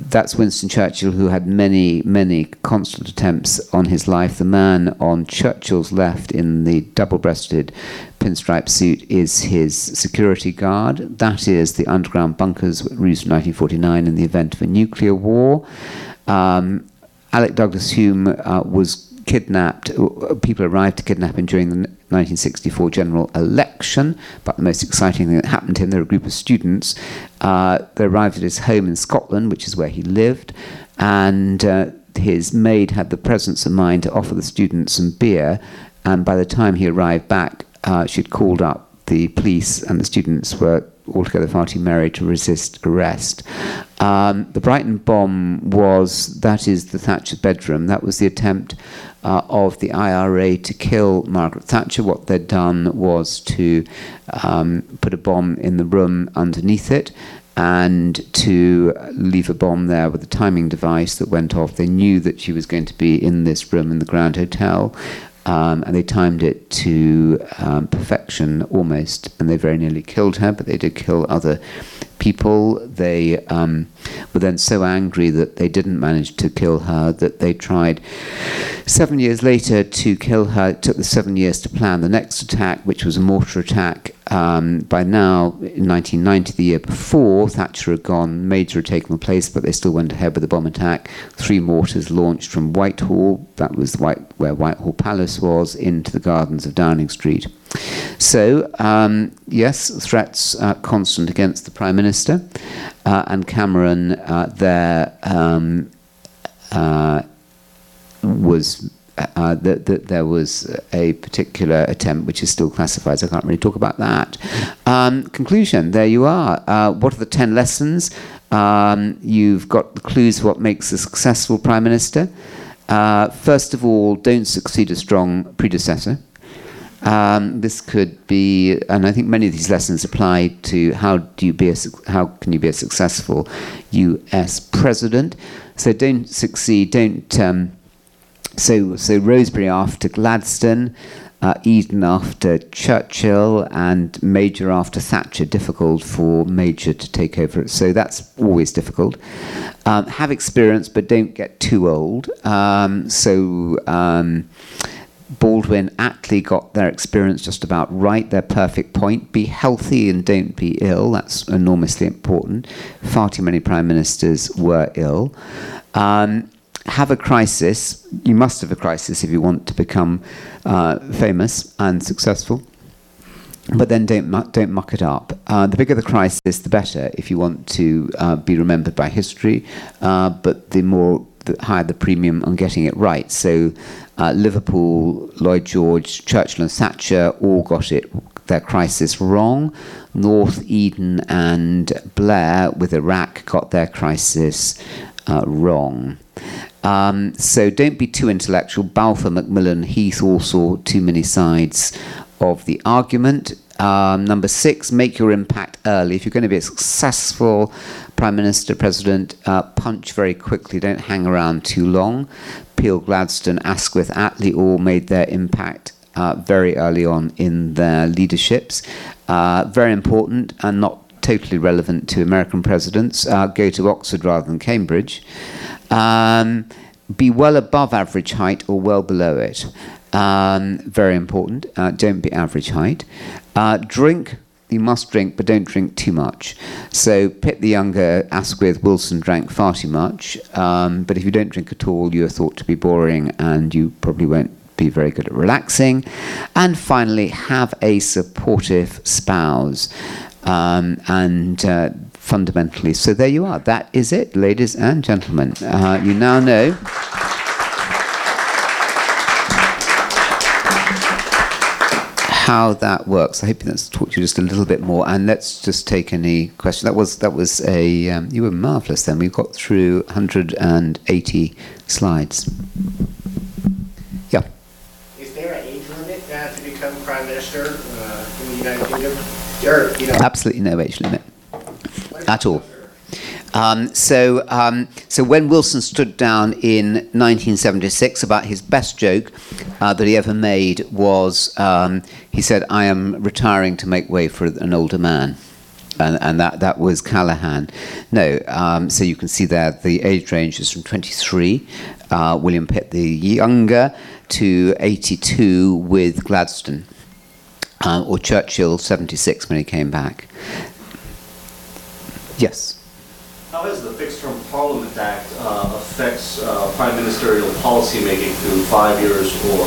that's Winston Churchill, who had many, many constant attempts on his life. The man on Churchill's left in the double breasted pinstripe suit is his security guard. That is the underground bunkers used in 1949 in the event of a nuclear war. Um, Alec Douglas-Home uh, was kidnapped, people arrived to kidnap him during the 1964 general election. But the most exciting thing that happened to him, there were a group of students. Uh, they arrived at his home in Scotland, which is where he lived, and uh, his maid had the presence of mind to offer the students some beer. And by the time he arrived back, uh, she'd called up the police, and the students were altogether far too merry to resist arrest. Um, the Brighton bomb was, that is the Thatcher bedroom. That was the attempt uh, of the IRA to kill Margaret Thatcher. What they'd done was to um, put a bomb in the room underneath it and to leave a bomb there with a timing device that went off. They knew that she was going to be in this room in the Grand Hotel. Um, and they timed it to um, perfection almost, and they very nearly killed her, but they did kill other people. They um, were then so angry that they didn't manage to kill her that they tried seven years later to kill her. It took the seven years to plan the next attack, which was a mortar attack. Um, by now, in 1990, the year before, Thatcher had gone, Major had taken the place, but they still went ahead with the bomb attack. Three mortars launched from Whitehall, that was White, where Whitehall Palace was, into the gardens of Downing Street. So, um, yes, threats constant against the Prime Minister, uh, and Cameron uh, there um, uh, was. Uh, that, that there was a particular attempt which is still classified, so I can't really talk about that. Um, conclusion there you are. Uh, what are the 10 lessons? Um, you've got the clues what makes a successful Prime Minister. first of all, don't succeed a strong predecessor. Um, this could be, and I think many of these lessons apply to how do you be a, how can you be a successful U.S. president. So don't succeed. Don't um, so so Rosebery after Gladstone. Uh, Eden after Churchill and Major after Thatcher, difficult for Major to take over. So that's always difficult. Um, have experience, but don't get too old. Um, so um, Baldwin, Attlee got their experience just about right, their perfect point. Be healthy and don't be ill. That's enormously important. Far too many prime ministers were ill. Um, have a crisis. You must have a crisis if you want to become uh, famous and successful. But then don't don't muck it up. Uh, the bigger the crisis, the better. If you want to uh, be remembered by history, uh, but the more higher the premium on getting it right. So uh, Liverpool, Lloyd George, Churchill, and Thatcher all got it their crisis wrong. North Eden and Blair with Iraq got their crisis uh, wrong. Um, so don't be too intellectual. Balfour, Macmillan, Heath all saw too many sides of the argument. Um, number six, make your impact early. If you're going to be a successful prime minister, president, uh, punch very quickly. Don't hang around too long. Peel, Gladstone, Asquith, Attlee all made their impact uh, very early on in their leaderships. Uh, very important and not totally relevant to American presidents. Uh, go to Oxford rather than Cambridge. Um, be well above average height or well below it. Um, very important. Uh, don't be average height. Uh, drink. You must drink, but don't drink too much. So Pitt the Younger, Asquith, Wilson drank far too much. Um, but if you don't drink at all, you are thought to be boring, and you probably won't be very good at relaxing. And finally, have a supportive spouse. Um, and uh, fundamentally, so there you are. That is it, ladies and gentlemen. Uh, you now know. How that works. I hope that's taught you just a little bit more. And let's just take any question. That was that was a um, you were marvelous. Then we got through 180 slides. Yeah. Is there an age limit uh, to become prime minister uh, in the United Kingdom? Or, you know, Absolutely no age limit at all. Um, so, um, so when Wilson stood down in 1976, about his best joke uh, that he ever made was um, he said, "I am retiring to make way for an older man." And, and that, that was Callaghan. No, um, so you can see there the age range is from 23, uh, William Pitt the younger, to 82 with Gladstone, uh, or Churchill 76 when he came back. Yes. How has the Fixed Term Parliament Act uh, affects uh, prime ministerial policy making through five years or?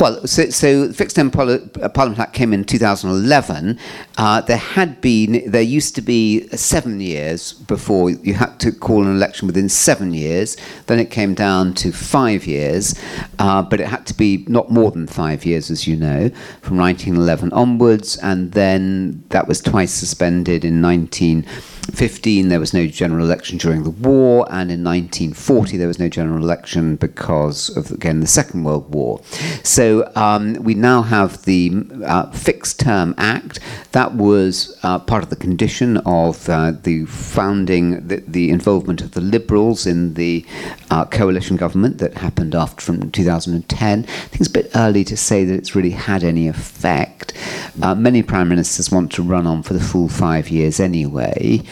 Well, so, so Fixed Term Poli- uh, Parliament Act came in 2011. Uh, there had been, there used to be seven years before you had to call an election within seven years. Then it came down to five years, uh, but it had to be not more than five years, as you know, from 1911 onwards, and then that was twice suspended in 1915. There was no general election during the war, and in 1940 there was no general election because of again the Second World War. So um, we now have the uh, Fixed Term Act. That was uh, part of the condition of uh, the founding, the, the, involvement of the Liberals in the uh, coalition government that happened after from 2010. I think it's a bit early to say that it's really had any effect. Uh, many prime ministers want to run on for the full five years anyway.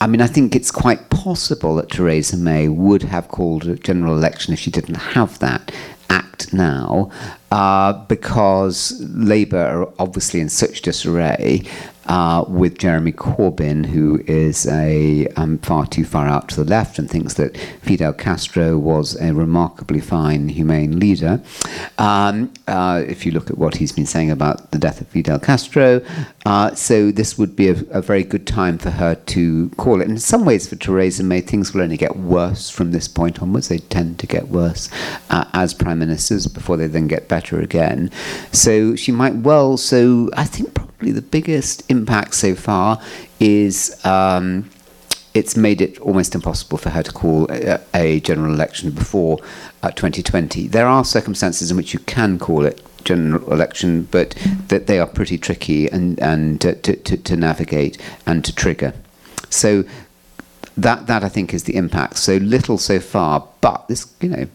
I mean, I think it's quite possible that Theresa May would have called a general election if she didn't have that act now, uh, because Labour are obviously in such disarray. Uh, with Jeremy Corbyn, who is a um, far too far out to the left and thinks that Fidel Castro was a remarkably fine, humane leader. Um, uh, if you look at what he's been saying about the death of Fidel Castro, uh, so this would be a, a, very good time for her to call it. In some ways, for Theresa May, things will only get worse from this point onwards. They tend to get worse uh, as prime ministers before they then get better again. So she might well. So I think probably the biggest impact so far is. Um, it's made it almost impossible for her to call a, a general election before uh, 2020. There are circumstances in which you can call it general election, but that they are pretty tricky and and uh, to, to, to navigate and to trigger. So that that I think is the impact. So little so far, but this you know,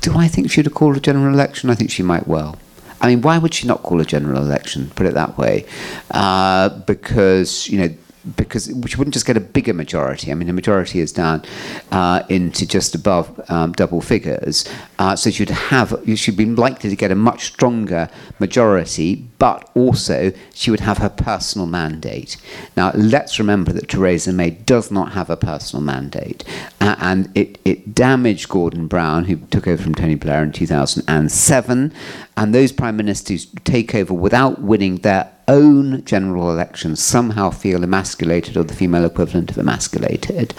do I think she'd have called a general election? I think she might well. I mean, why would she not call a general election? Put it that way, uh, because you know because she wouldn't just get a bigger majority. I mean, the majority is down uh, into just above um, double figures. Uh, so she'd have, she'd be likely to get a much stronger majority, but also she would have her personal mandate. Now, let's remember that Theresa May does not have a personal mandate, uh, and it, it damaged Gordon Brown, who took over from Tony Blair in 2007, and those prime ministers take over without winning their own general election somehow feel emasculated or the female equivalent of emasculated.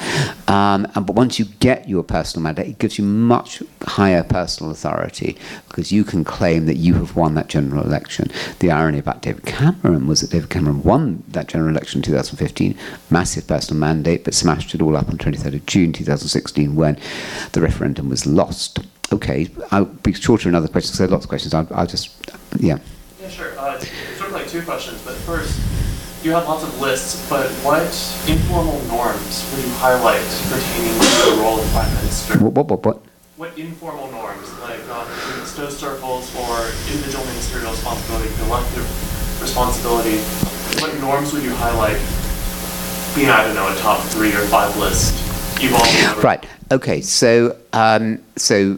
Um, and, but once you get your personal mandate, it gives you much higher personal authority because you can claim that you have won that general election. The irony about David Cameron was that David Cameron won that general election in 2015, massive personal mandate, but smashed it all up on 23rd of June 2016 when the referendum was lost. Okay, I'll be shorter in other questions because there are lots of questions. I'll, I'll just, yeah. Yeah, sure. Uh, of two questions, but first, you have lots of lists, but what informal norms would you highlight pertaining to the role of prime minister? What, what, what, what? What informal norms, like um, in Stowe circles or individual ministerial responsibility, collective responsibility, what norms would you highlight being, I don't know, a top three or five list Right. Okay. So, um, so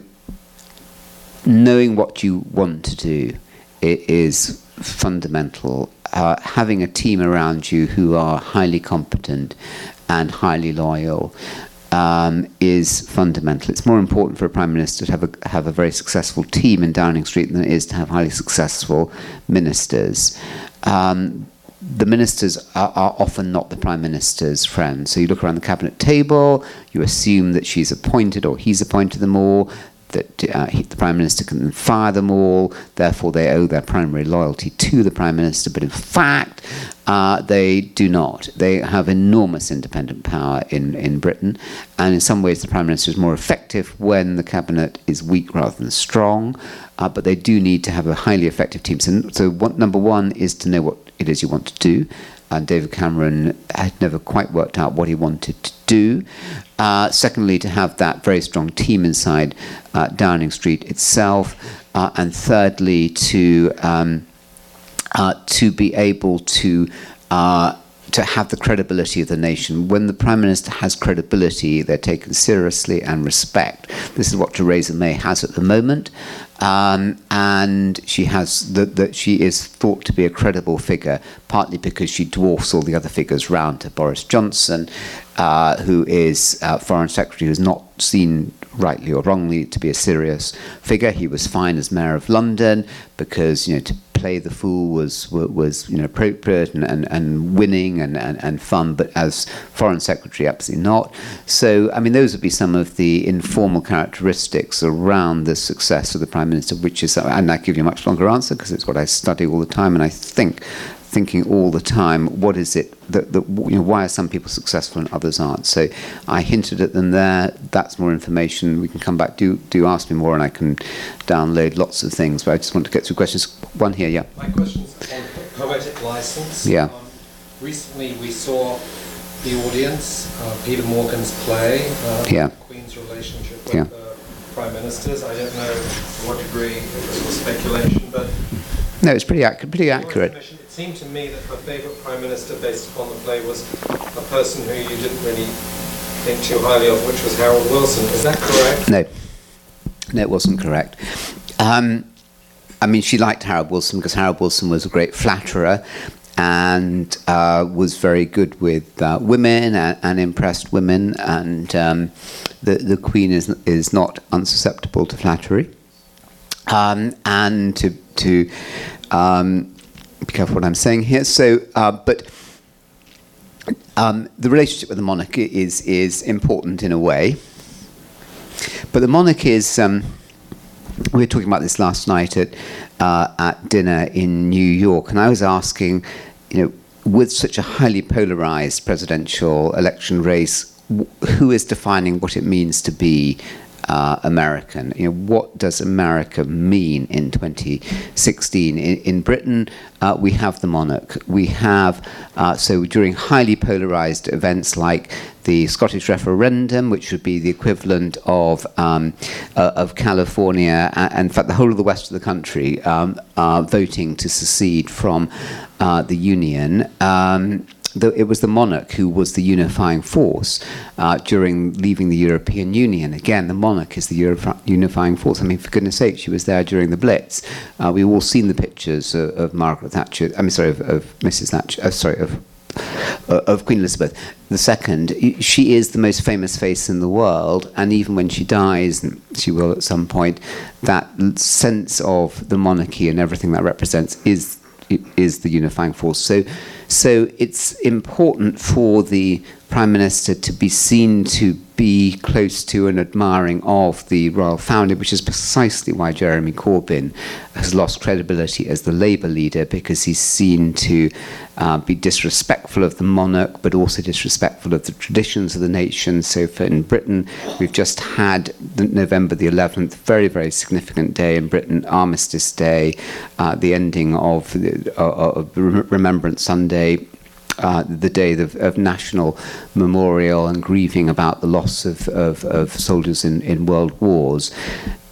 knowing what you want to do is fundamental. Uh, having a team around you who are highly competent and highly loyal um, is fundamental. It's more important for a prime minister to have a have a very successful team in Downing Street than it is to have highly successful ministers. Um, the ministers are, are often not the prime minister's friends. So you look around the cabinet table, you assume that she's appointed or he's appointed them all, that uh, he, the prime minister can fire them all, therefore they owe their primary loyalty to the prime minister. But in fact, uh, they do not. They have enormous independent power in, in Britain, and in some ways, the prime minister is more effective when the cabinet is weak rather than strong. Uh, but they do need to have a highly effective team. So, so what, number one is to know what it is you want to do. And David Cameron had never quite worked out what he wanted to do. Uh, secondly, to have that very strong team inside uh, Downing Street itself. Uh, and thirdly, to um, uh, to be able to uh, to have the credibility of the nation. When the prime minister has credibility, they're taken seriously and respect. This is what Theresa May has at the moment. Um, and she has that she is thought to be a credible figure, partly because she dwarfs all the other figures round her. Boris Johnson, uh, who is uh, foreign secretary, who's not seen rightly or wrongly to be a serious figure. He was fine as mayor of London because you know to play the fool was was you know appropriate and, and, and winning and, and, and fun, but as foreign secretary, absolutely not. So I mean, those would be some of the informal characteristics around the success of the prime minister, which is and I give you a much longer answer because it's what I study all the time, and I think thinking all the time, what is it that, that you know, why are some people successful and others aren't? So I hinted at them there. That's more information. We can come back. Do do ask me more, and I can download lots of things. But I just want to get through questions. One here, yeah. My question's on poetic license. Yeah. Um, recently, we saw the audience, uh, Peter Morgan's play, uh, Yeah. Queen's relationship with Yeah. the prime ministers. I don't know to what degree it was speculation, but No, it's pretty accurate. Pretty accurate. it seemed to me that her favourite prime minister, based upon the play, was a person who you didn't really think too highly of, which was Harold Wilson. Is that correct? No, no, it wasn't correct. Um, I mean, she liked Harold Wilson because Harold Wilson was a great flatterer and uh, was very good with uh, women and, and impressed women. And um, the the Queen is is not unsusceptible to flattery. Um, and to to um, be careful what I'm saying here. So, uh, but um, the relationship with the monarch is is important in a way. But the monarch is. Um, we were talking about this last night at uh, at dinner in New York, and I was asking, you know, with such a highly polarized presidential election race, wh- who is defining what it means to be uh, American? You know, what does America mean in 2016? In, in Britain, uh, we have the monarch. We have uh, so during highly polarized events like the Scottish referendum, which would be the equivalent of um, uh, of California and, in fact the whole of the west of the country um, voting to secede from uh, the Union. Um, the, it was the monarch who was the unifying force uh, during leaving the European Union. Again, the monarch is the unifying force. I mean, for goodness sake, she was there during the Blitz. Uh, we've all seen the pictures of, of Margaret Thatcher. I mean, sorry, of, of Mrs. Thatcher. Uh, sorry, of uh, of Queen Elizabeth II. She is the most famous face in the world, and even when she dies, and she will at some point, that sense of the monarchy and everything that represents is is the unifying force. So So it's important for the Prime Minister to be seen to be close to and admiring of the royal family, which is precisely why Jeremy Corbyn has lost credibility as the Labour leader because he's seen to uh, be disrespectful of the monarch, but also disrespectful of the traditions of the nation. So, for in Britain, we've just had the November the 11th, very, very significant day in Britain, Armistice Day, uh, the ending of, the, uh, of Remembrance Sunday, uh, the day of, of, national memorial and grieving about the loss of, of, of soldiers in, in world wars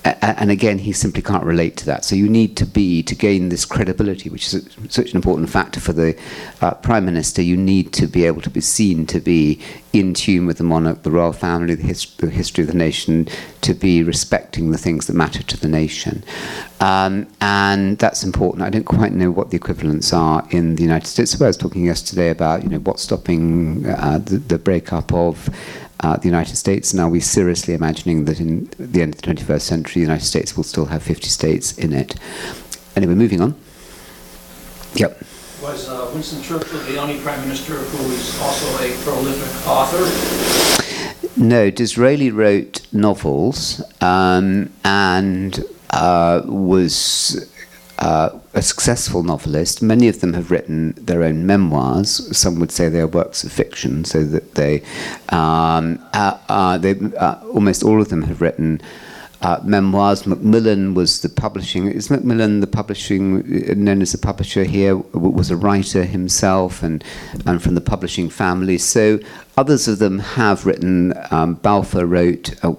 and again, he simply can't relate to that. So you need to be, to gain this credibility, which is such an important factor for the uh, Prime Minister, you need to be able to be seen to be in tune with the monarch, the royal family, the, the history of the nation, to be respecting the things that matter to the nation. Um, and that's important. I don't quite know what the equivalents are in the United States. So I was talking yesterday about, you know, what's stopping uh, the, the breakup of uh, the United States. Now, we're seriously imagining that in the end of the 21st century, the United States will still have 50 states in it. Anyway, moving on. Yep. Was uh, Winston Churchill the only prime minister who was also a prolific author? No, Disraeli wrote novels um, and uh, was uh, a successful novelist. Many of them have written their own memoirs. Some would say they are works of fiction, so that they, um, uh, uh, they uh, almost all of them have written. Uh, memoirs. Macmillan was the publishing. Is Macmillan the publishing known as the publisher here? Was a writer himself, and and from the publishing family. So Others of them have written, um, Balfour wrote a,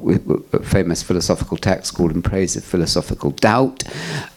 a, famous philosophical text called In Praise of Philosophical Doubt.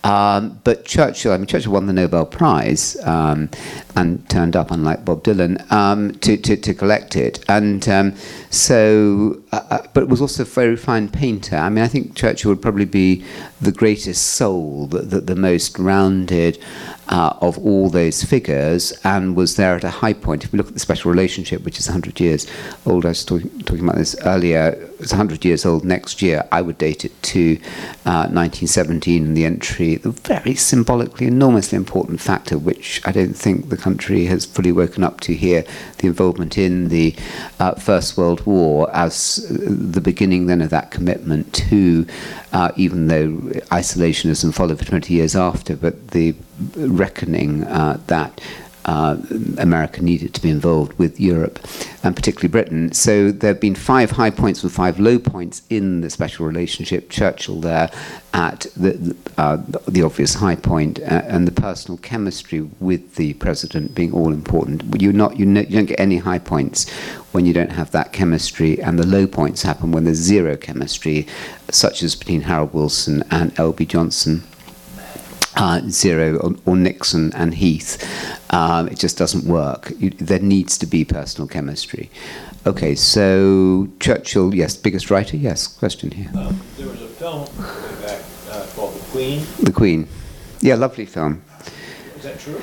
Um, but Churchill, I mean, Churchill won the Nobel Prize um, and turned up, unlike Bob Dylan, um, to, to, to, collect it. And um, so, uh, uh, but was also a very fine painter. I mean, I think Churchill would probably be the greatest soul, the, the, the most rounded, uh, of all those figures and was there at a high point. If we look at the special relationship, which is 100 years old, I was talk talking about this earlier, it's 100 years old next year. I would date it to uh, 1917 and the entry, the very symbolically enormously important factor, which I don't think the country has fully woken up to here, the involvement in the uh, First World War as the beginning then of that commitment to, uh, even though isolationism followed for 20 years after, but the reckoning uh, that uh, America needed to be involved with Europe and particularly Britain. So there have been five high points and five low points in the special relationship. Churchill there at the, uh, the obvious high point, uh, and the personal chemistry with the president being all important. You're not, you, know, you don't get any high points when you don't have that chemistry, and the low points happen when there's zero chemistry, such as between Harold Wilson and L.B. Johnson uh, Zero or, or, Nixon and Heath. Um, it just doesn't work. You, there needs to be personal chemistry. Okay, so Churchill, yes, biggest writer, yes. Question here. Um, there was a film way back uh, called The Queen. The Queen, yeah, lovely film. Is that true?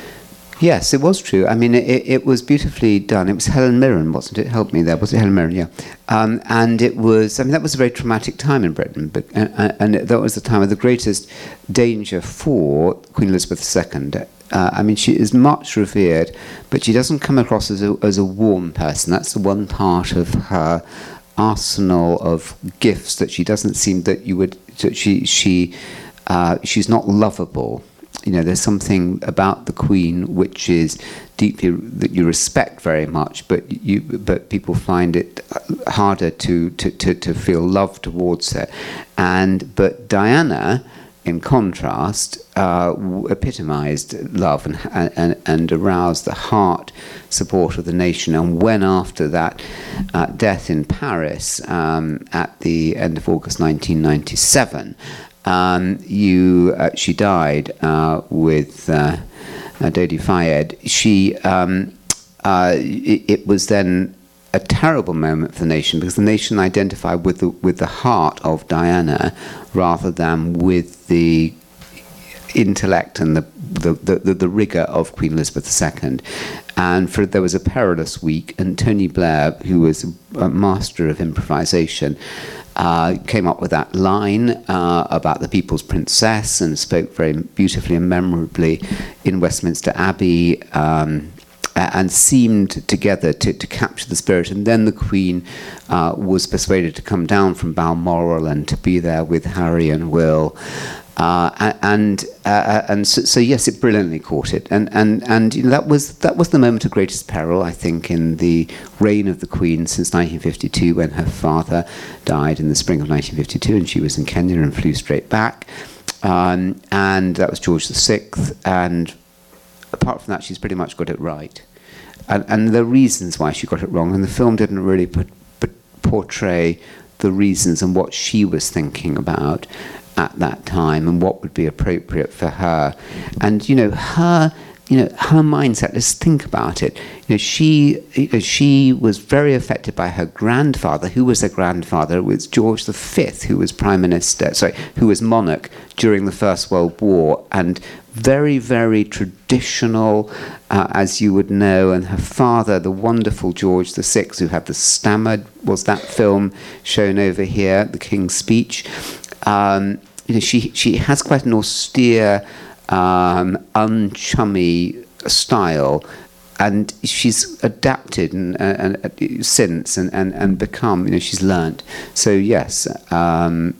Yes, it was true. I mean, it, it was beautifully done. It was Helen Mirren, wasn't it? Help me there. Was it Helen Mirren? Yeah. Um, and it was, I mean, that was a very traumatic time in Britain. But, and, and that was the time of the greatest danger for Queen Elizabeth II. Uh, I mean, she is much revered, but she doesn't come across as a, as a warm person. That's the one part of her arsenal of gifts that she doesn't seem that you would, that she, she, uh, she's not lovable you know, there's something about the Queen which is deeply that you respect very much, but you but people find it harder to to, to, to feel love towards her. And but Diana, in contrast, uh, epitomized love and, and, and aroused the heart support of the nation. And when after that uh, death in Paris um, at the end of August 1997, um, you, uh, she died uh, with uh, Dodi Fayed. She, um, uh, it, it, was then a terrible moment for the nation because the nation identified with the, with the heart of Diana rather than with the intellect and the, the, the, the, rigor of Queen Elizabeth II. And for, there was a perilous week, and Tony Blair, who was a master of improvisation, uh, came up with that line uh, about the people's princess and spoke very beautifully and memorably in Westminster Abbey. Um, and seemed together to, to capture the spirit. And then the Queen uh, was persuaded to come down from Balmoral and to be there with Harry and Will. Uh, and uh, and so, so, yes, it brilliantly caught it, and and and you know, that was that was the moment of greatest peril, I think, in the reign of the Queen since 1952, when her father died in the spring of 1952, and she was in Kenya and flew straight back, um, and that was George VI, and apart from that, she's pretty much got it right, and and the reasons why she got it wrong, and the film didn't really put, put, portray the reasons and what she was thinking about at that time and what would be appropriate for her. And, you know, her you know her mindset let's think about it. You know she you know, she was very affected by her grandfather who was her grandfather it was george v who was prime minister sorry who was monarch during the first world war. And very very traditional uh, as you would know and her father the wonderful george vi who had the stammer was that film shown over here the king's speech um, you know, she she has quite an austere, um, unchummy style, and she's adapted and, and, and since and, and, and become. You know, she's learnt. So yes. Um,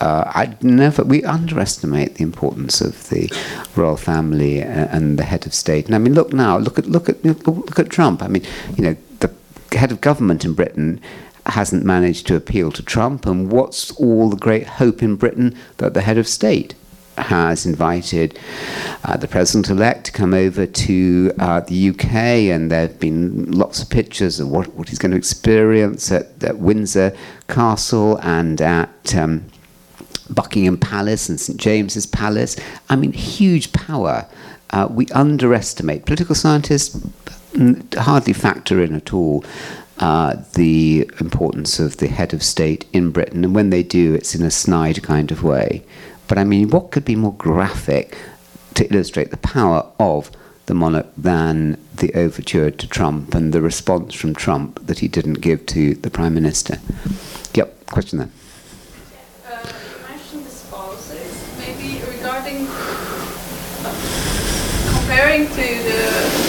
uh, I'd never. We underestimate the importance of the royal family and the head of state. And I mean, look now. Look at look at look at Trump. I mean, you know, the head of government in Britain hasn't managed to appeal to Trump, and what's all the great hope in Britain that the head of state has invited uh, the president elect to come over to uh, the UK, and there have been lots of pictures of what, what he's going to experience at, at Windsor Castle and at um, Buckingham Palace and St James's Palace. I mean, huge power. Uh, we underestimate. Political scientists hardly factor in at all uh, the importance of the head of state in Britain, and when they do, it's in a snide kind of way. But I mean, what could be more graphic to illustrate the power of the monarch than the overture to Trump and the response from Trump that he didn't give to the prime minister? Yep, question there. You mentioned the spouses. Maybe regarding comparing to the,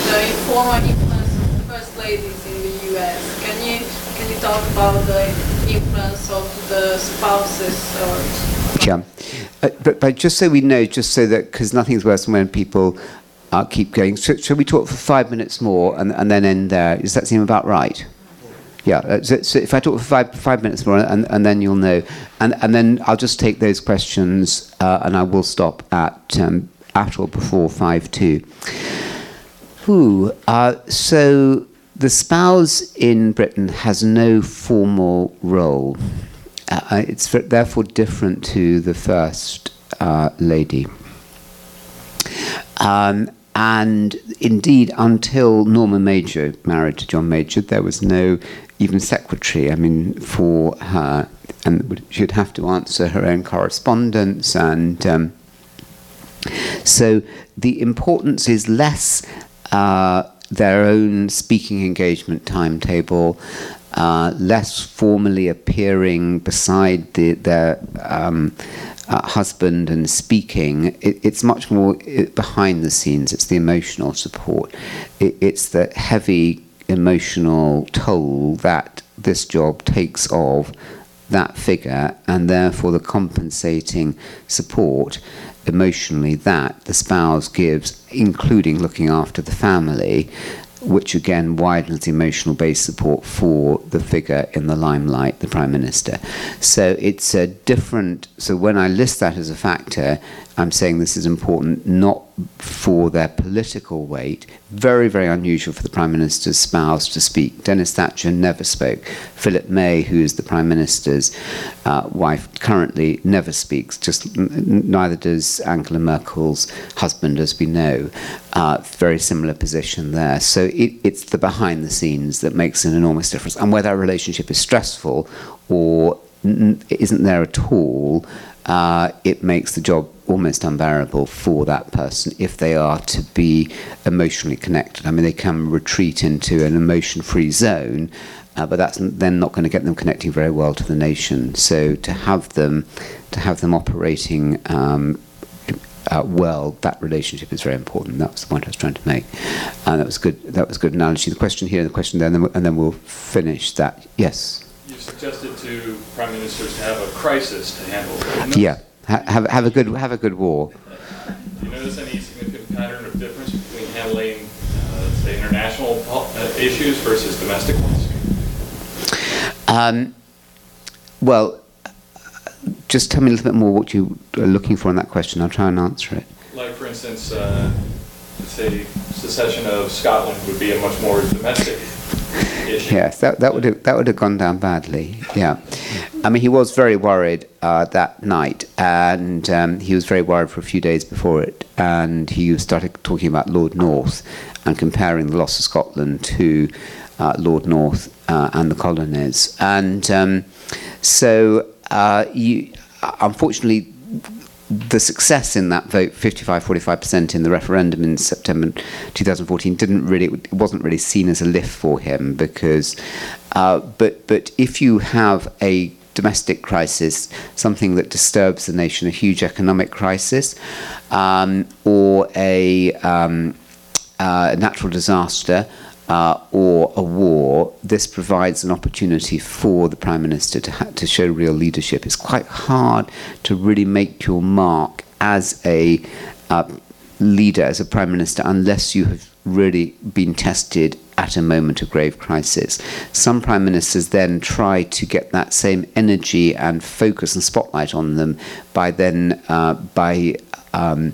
the informal influence of first ladies in the U.S can you can you talk about the influence of the spouses or? Yeah, uh, but but just so we know, just so that because nothing's worse than when people uh, keep going. So, shall we talk for five minutes more and and then end there? Does that seem about right? Yeah, uh, so, so, if I talk for five, five minutes more, and, and then you'll know. And, and then I'll just take those questions, uh, and I will stop at, um, at or before 5 2. Ooh, uh, so the spouse in Britain has no formal role. Uh, it's therefore different to the first uh, lady. Um, and indeed, until Norma Major married to John Major, there was no even secretary, I mean, for her. And she'd have to answer her own correspondence. And um, so the importance is less. Uh, their own speaking engagement timetable, uh, less formally appearing beside the, their um, uh, husband and speaking. It, it's much more behind the scenes. It's the emotional support. It, it's the heavy emotional toll that this job takes of that figure and therefore the compensating support emotionally that the spouse gives, including looking after the family, which again widens emotional base support for the figure in the limelight, the Prime Minister. So it's a different, so when I list that as a factor, I'm saying this is important not for their political weight. Very, very unusual for the Prime Minister's spouse to speak. Dennis Thatcher never spoke. Philip May, who is the Prime Minister's uh, wife, currently never speaks. Just neither does Angela Merkel's husband, as we know. Uh, very similar position there. So it, it's the behind the scenes that makes an enormous difference. And whether a relationship is stressful or isn't there at all, uh, it makes the job almost unbearable for that person if they are to be emotionally connected. I mean, they can retreat into an emotion free zone, uh, but that's then not going to get them connecting very well to the nation. So to have them, to have them operating um, uh, world, that relationship is very important. That was the point I was trying to make, and that was good. That was a good analogy. The question here and the question there, and then, we'll- and then we'll finish that. Yes. You've suggested to prime ministers to have a crisis to handle. Yeah. Ha- have have a good have a good war. Do you notice any significant pattern of difference between handling, uh, say, international uh, issues versus domestic ones? Um, well, just tell me a little bit more what you are looking for in that question. I'll try and answer it. Like, for instance, uh, say, secession of Scotland would be a much more domestic Yes, that, that would have, that would have gone down badly. Yeah, I mean he was very worried uh, that night, and um, he was very worried for a few days before it, and he started talking about Lord North and comparing the loss of Scotland to uh, Lord North uh, and the colonies, and um, so uh, you, unfortunately the success in that vote, 55 45% in the referendum in September 2014, didn't really, it wasn't really seen as a lift for him because, uh, but, but if you have a domestic crisis, something that disturbs the nation, a huge economic crisis, um, or a um, uh, natural disaster, uh, or a war, this provides an opportunity for the Prime Minister to, ha- to show real leadership. It's quite hard to really make your mark as a uh, leader, as a Prime Minister, unless you have really been tested at a moment of grave crisis. Some Prime Ministers then try to get that same energy and focus and spotlight on them by then, uh, by um,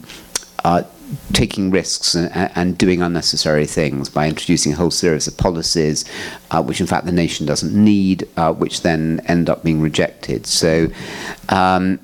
uh, taking risks and, and, doing unnecessary things by introducing a whole series of policies, uh, which in fact the nation doesn't need, uh, which then end up being rejected. So. Um,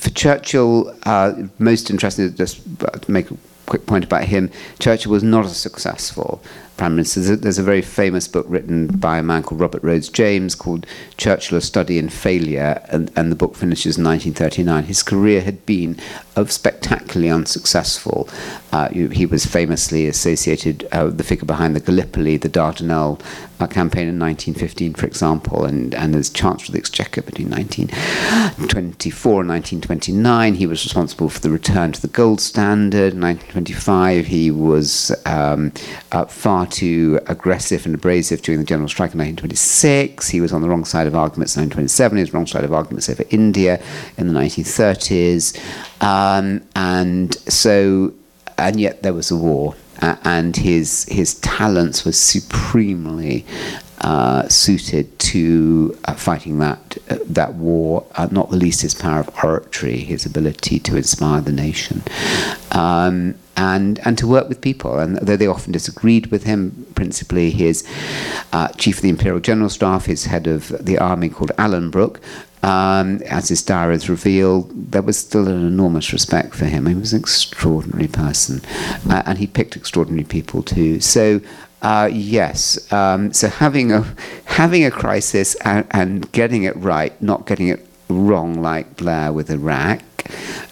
for Churchill, uh, most interesting, just make a quick point about him, Churchill was not as successful prime minister. There's a, very famous book written by a man called Robert Rhodes James called Churchill: A Study in Failure, and, and the book finishes in 1939. His career had been of spectacularly unsuccessful. Uh, he was famously associated uh, with the figure behind the Gallipoli, the Dardanelles uh, campaign in 1915, for example, and, and as Chancellor of the Exchequer between 1924 and 1929. He was responsible for the return to the gold standard. In 1925, he was um, far too aggressive and abrasive during the general strike in 1926. He was on the wrong side of arguments in 1927. He was wrong side of arguments over India in the 1930s. Um, and so, and yet there was a war. Uh, and his his talents were supremely uh, suited to uh, fighting that uh, that war. Uh, not the least his power of oratory, his ability to inspire the nation, um, and and to work with people. And though they often disagreed with him, principally his uh, chief of the Imperial General Staff, his head of the army called Alan Brooke, um, as his diaries reveal, there was still an enormous respect for him. He was an extraordinary person, uh, and he picked extraordinary people too. So. Uh, yes, um, so having a <laughs> having a crisis and, and getting it right, not getting it wrong, like Blair with Iraq,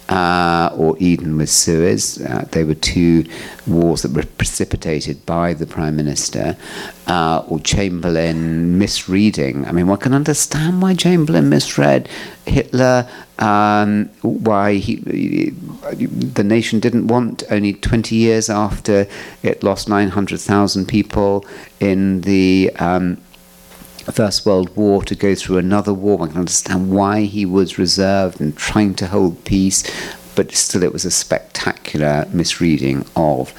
uh, or Eden with Suez. Uh, they were two wars that were precipitated by the Prime Minister, uh, or Chamberlain misreading. I mean, one can understand why Chamberlain misread Hitler, um, why he, the nation didn't want only 20 years after it lost 900,000 people in the. Um, First World War to go through another war. One can understand why he was reserved and trying to hold peace, but still it was a spectacular misreading of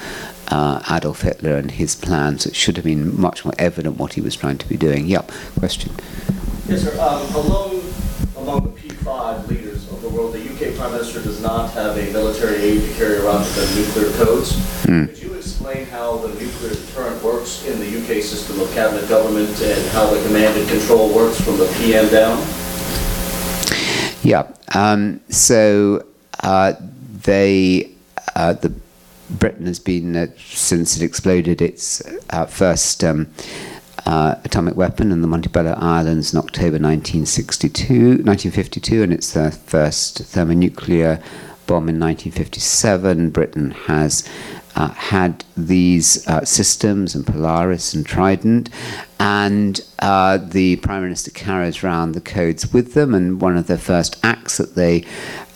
uh, Adolf Hitler and his plans. It should have been much more evident what he was trying to be doing. Yep, question. Yes, sir. Um, among the P5 leaders of the world, the Prime Minister does not have a military aide to carry around with the nuclear codes. Mm. Could you explain how the nuclear deterrent works in the UK system of cabinet government and how the command and control works from the PM down? Yeah. Um, so uh, they, uh, the Britain has been uh, since it exploded its uh, first. Um, uh, atomic weapon in the Montebello Islands in October 1962, 1952, and its uh, first thermonuclear bomb in 1957. Britain has uh, had these uh, systems and Polaris and Trident, and uh, the Prime Minister carries around the codes with them. And one of the first acts that they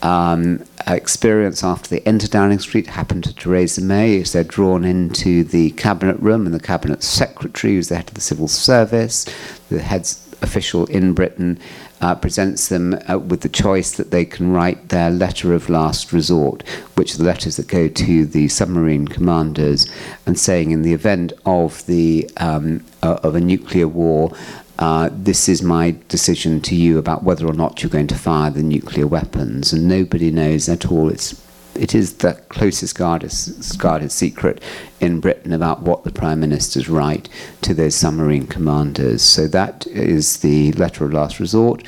um, experience after they enter Downing Street happened to Theresa May as they're drawn into the cabinet room and the cabinet secretary, who's the head of the civil service, the head's official in Britain, uh, presents them uh, with the choice that they can write their letter of last resort, which are the letters that go to the submarine commanders, and saying in the event of the um, uh, of a nuclear war, uh, this is my decision to you about whether or not you're going to fire the nuclear weapons, and nobody knows at all. It's it is the closest guarded, guarded secret in Britain about what the Prime Minister's right to those submarine commanders. So that is the letter of last resort.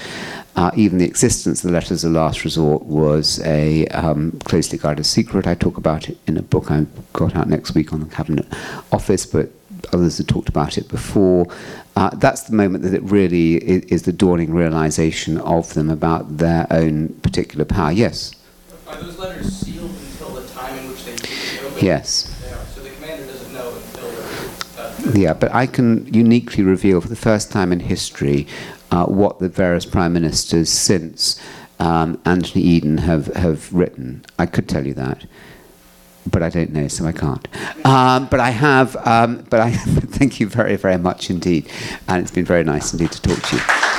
Uh, even the existence of the letters of last resort was a um, closely guarded secret. I talk about it in a book I've got out next week on the Cabinet Office, but others have talked about it before. Uh, that's the moment that it really is, is the dawning realization of them about their own particular power. Yes? Are those letters sealed until the time in which they need to be? Yes. They are. So the commander doesn't know until. Uh, Yeah, but I can uniquely reveal for the first time in history uh, what the various prime ministers since um, Anthony Eden have, have written. I could tell you that, but I don't know, so I can't. Um, but I have. Um, but I <laughs> thank you very, very much indeed, and it's been very nice indeed to talk to you.